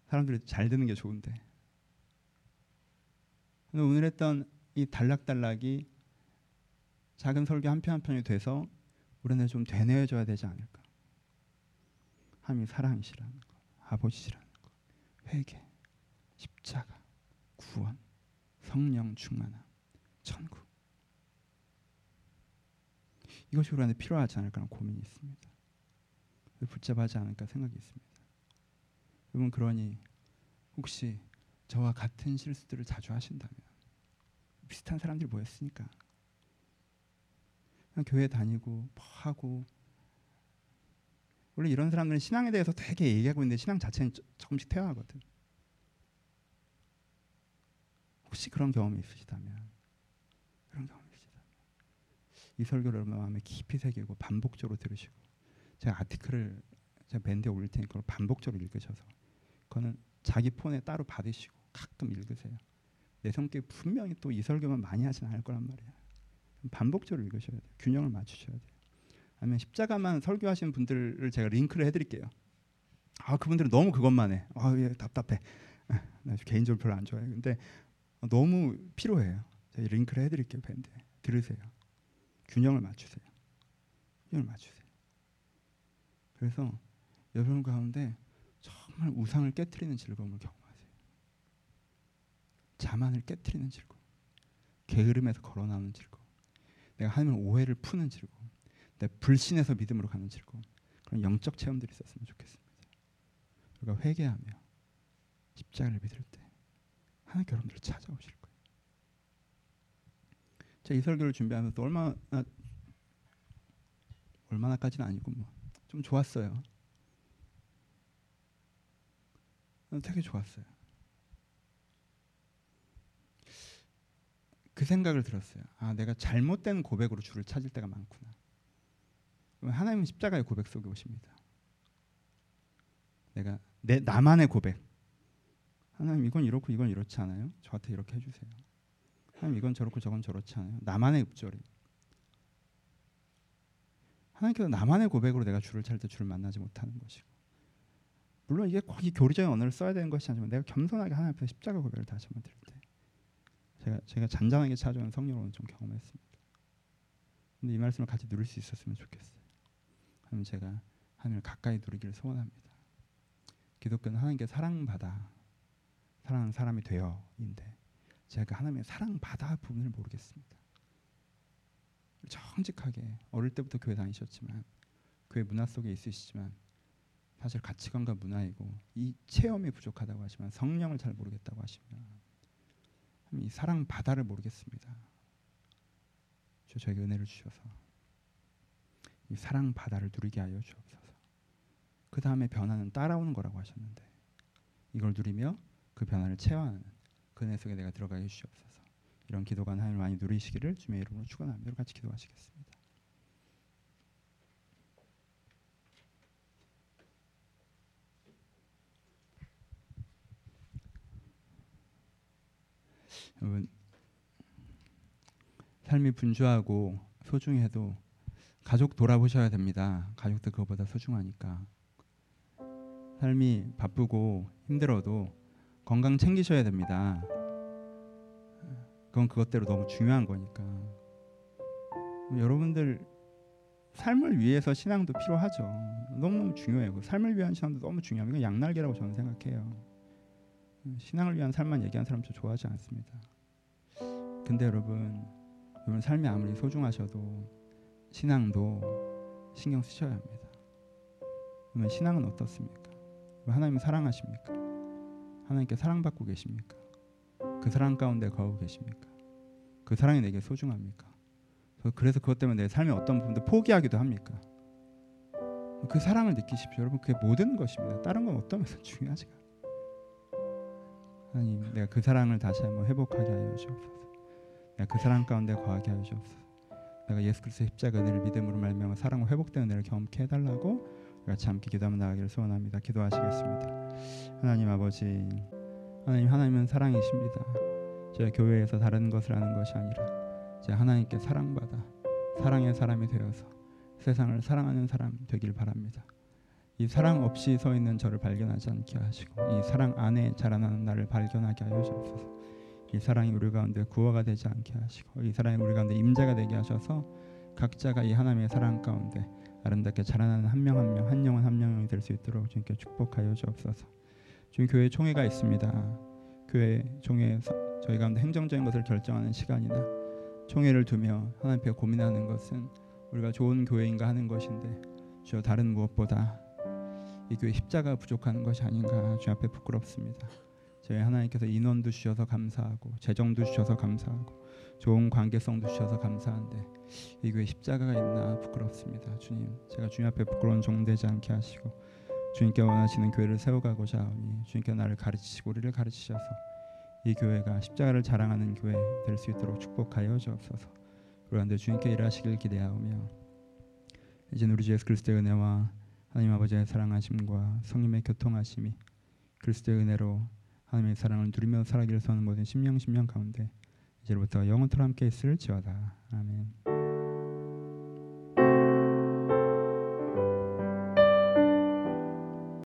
사람들이 잘 듣는 게 좋은데. 오늘 했던 이 단락단락이 작은 설교 한 편 한 편이 돼서 우리는 좀 되뇌어줘야 되지 않을까. 하나님 사랑이시라는 거, 아버지시라는 거, 회개, 십자가, 구원, 성령 충만함, 천국. 이것이 우리한테 필요하지 않을까 하는 고민이 있습니다. 붙잡하지 않을까 생각이 있습니다. 여러분 그러니 혹시 저와 같은 실수들을 자주 하신다면 비슷한 사람들이 모였으니까 그냥 교회 다니고 뭐 하고 원래 이런 사람들은 신앙에 대해서 되게 얘기하고 있는데 신앙 자체는 조금씩 퇴화하거든. 혹시 그런 경험이 있으시다면 그런 경험이 있으시다면 이 설교를 마음에 깊이 새기고 반복적으로 들으시고 제가 아티클을 제가 밴드에 올릴 테니까 그걸 반복적으로 읽으셔서 그거는 자기 폰에 따로 받으시고 가끔 읽으세요. 내 성격이 분명히 또 이 설교만 많이 하진 않을 거란 말이야. 반복적으로 읽으셔야 돼요. 균형을 맞추셔야 돼요. 아니면 십자가만 설교하시는 분들을 제가 링크를 해드릴게요. 아 그분들은 너무 그것만 해. 아 예, 답답해. 나 개인적으로 별로 안 좋아해요. 근데 너무 필요해요. 제가 링크를 해드릴게요 밴드에 들으세요. 균형을 맞추세요. 균형을 맞추세요. 그래서 여러분 가운데 정말 우상을 깨뜨리는 즐거움을 경험하세요. 자만을 깨뜨리는 즐거움, 게으름에서 걸어 나오는 즐거움, 내가 하나님을 오해를 푸는 즐거움, 내 불신에서 믿음으로 가는 즐거움, 그런 영적 체험들이 있었으면 좋겠습니다. 우리가 회개하며 십자가를 믿을 때 하나님 여러분들을 찾아오실 거예요. 제가 이 설교를 준비하면서 얼마나 얼마나까지는 아니고 뭐 좀 좋았어요. 되게 좋았어요. 그 생각을 들었어요. 아, 내가 잘못된 고백으로 주를 찾을 때가 많구나. 하나님은 십자가의 고백 속에 오십니다. 내가 내 나만의 고백. 하나님 이건 이렇고 이건 이렇지 않아요? 저한테 이렇게 해주세요. 하나님 이건 저렇고 저건 저렇지 않아요? 나만의 읍조리. 하나님께서 나만의 고백으로 내가 주를 찾을 때 주를 만나지 못하는 것이고 물론 이게 꼭 이 교리적인 언어를 써야 되는 것이 아니지만 내가 겸손하게 하나님 앞에 십자가 고백을 다시 한번 드릴 때 제가 제가 잔잔하게 찾아오는 성령을 좀 경험했습니다. 근데 이 말씀을 같이 누릴 수 있었으면 좋겠어요. 하나님 제가 하나님을 가까이 누리기를 소원합니다. 기독교는 하나님께 사랑받아 사랑하는 사람이 되어인데 제가 그 하나님의 사랑받아 부분을 모르겠습니다. 정직하게 어릴 때부터 교회 다니셨지만 교회 문화 속에 있으시지만 사실 가치관과 문화이고 이 체험이 부족하다고 하시면 성령을 잘 모르겠다고 하시면 이 사랑 바다를 모르겠습니다. 주 저에게 은혜를 주셔서 이 사랑 바다를 누리게 하여 주옵소서. 그 다음에 변화는 따라오는 거라고 하셨는데 이걸 누리며 그 변화를 체화하는 그 은혜 속에 내가 들어가 주시옵소서. 이런 기도가 하나님을 많이 누리시기를 주님의 이름으로 축원합니다. 같이 기도하시겠습니다. 여러분 삶이 분주하고 소중해도 가족 돌아보셔야 됩니다. 가족도 그거보다 소중하니까. 삶이 바쁘고 힘들어도 건강 챙기셔야 됩니다. 그건 그것대로 너무 중요한 거니까. 여러분들 삶을 위해서 신앙도 필요하죠. 너무너무 중요해요. 그 삶을 위한 신앙도 너무 중요합니다. 양날개라고 저는 생각해요. 신앙을 위한 삶만 얘기하는 사람 저 좋아하지 않습니다. 근데 여러분, 여러분 삶이 아무리 소중하셔도 신앙도 신경 쓰셔야 합니다. 그러면 신앙은 어떻습니까? 하나님을 사랑하십니까? 하나님께 사랑받고 계십니까? 그 사랑 가운데 거하고 계십니까? 그 사랑이 내게 소중합니까? 그래서 그것 때문에 내 삶의 어떤 부분도 포기하기도 합니까? 그 사랑을 느끼십시오. 여러분 그게 모든 것입니다. 다른 건 어떤 면에서 중요하지가 하나님 내가 그 사랑을 다시 한번 회복하게 하여 주옵소서. 내가 그 사랑 가운데 거하게 하여 주옵소서. 내가 예수 그리스도의 십자가 은혜를 믿음으로 말미암아 사랑과 회복되는 은혜를 경험케 해달라고 같이 함께 기도하며 나가기를 소원합니다. 기도하시겠습니다. 하나님 아버지 하나님 하나님은 사랑이십니다. 제가 교회에서 다른 것을 하는 것이 아니라 제가 하나님께 사랑받아 사랑의 사람이 되어서 세상을 사랑하는 사람 되길 바랍니다. 이 사랑 없이 서 있는 저를 발견하지 않게 하시고 이 사랑 안에 자라나는 나를 발견하게 하여 주옵소서. 이 사랑이 우리 가운데 구호가 되지 않게 하시고 이 사랑이 우리 가운데 임재가 되게 하셔서 각자가 이 하나님의 사랑 가운데 아름답게 자라나는 한 명 한 명 한 영혼 한 명이 될 수 있도록 주님께 축복하여 주옵소서. 지금 교회 총회가 있습니다. 교회 총회 저희 가운데 행정적인 것을 결정하는 시간이나 총회를 두며 하나님 앞에 고민하는 것은 우리가 좋은 교회인가 하는 것인데 주여 다른 무엇보다 이 교회 십자가 부족한 것이 아닌가 주 앞에 부끄럽습니다. 저희 하나님께서 인원도 주셔서 감사하고 재정도 주셔서 감사하고 좋은 관계성도 주셔서 감사한데 이 교회 십자가가 있나 부끄럽습니다. 주님, 제가 주님 앞에 부끄러운 종되지 않게 하시고 주님께 원하시는 교회를 세워가고자 하오니 주님께 나를 가르치시고 우리를 가르치셔서 이 교회가 십자가를 자랑하는 교회 될 수 있도록 축복하여 주옵소서. 그런데 주님께 일하시길 기대하오며 이제 우리 주 예수 그리스도의 은혜와 하나님 아버지의 사랑하심과 성님의 교통하심이 그리스도의 은혜로 하나님의 사랑을 누리며 살아기를 소하는 모든 심령 심령 가운데 이제부터 영원토록 함께 있을 지어다. 아멘.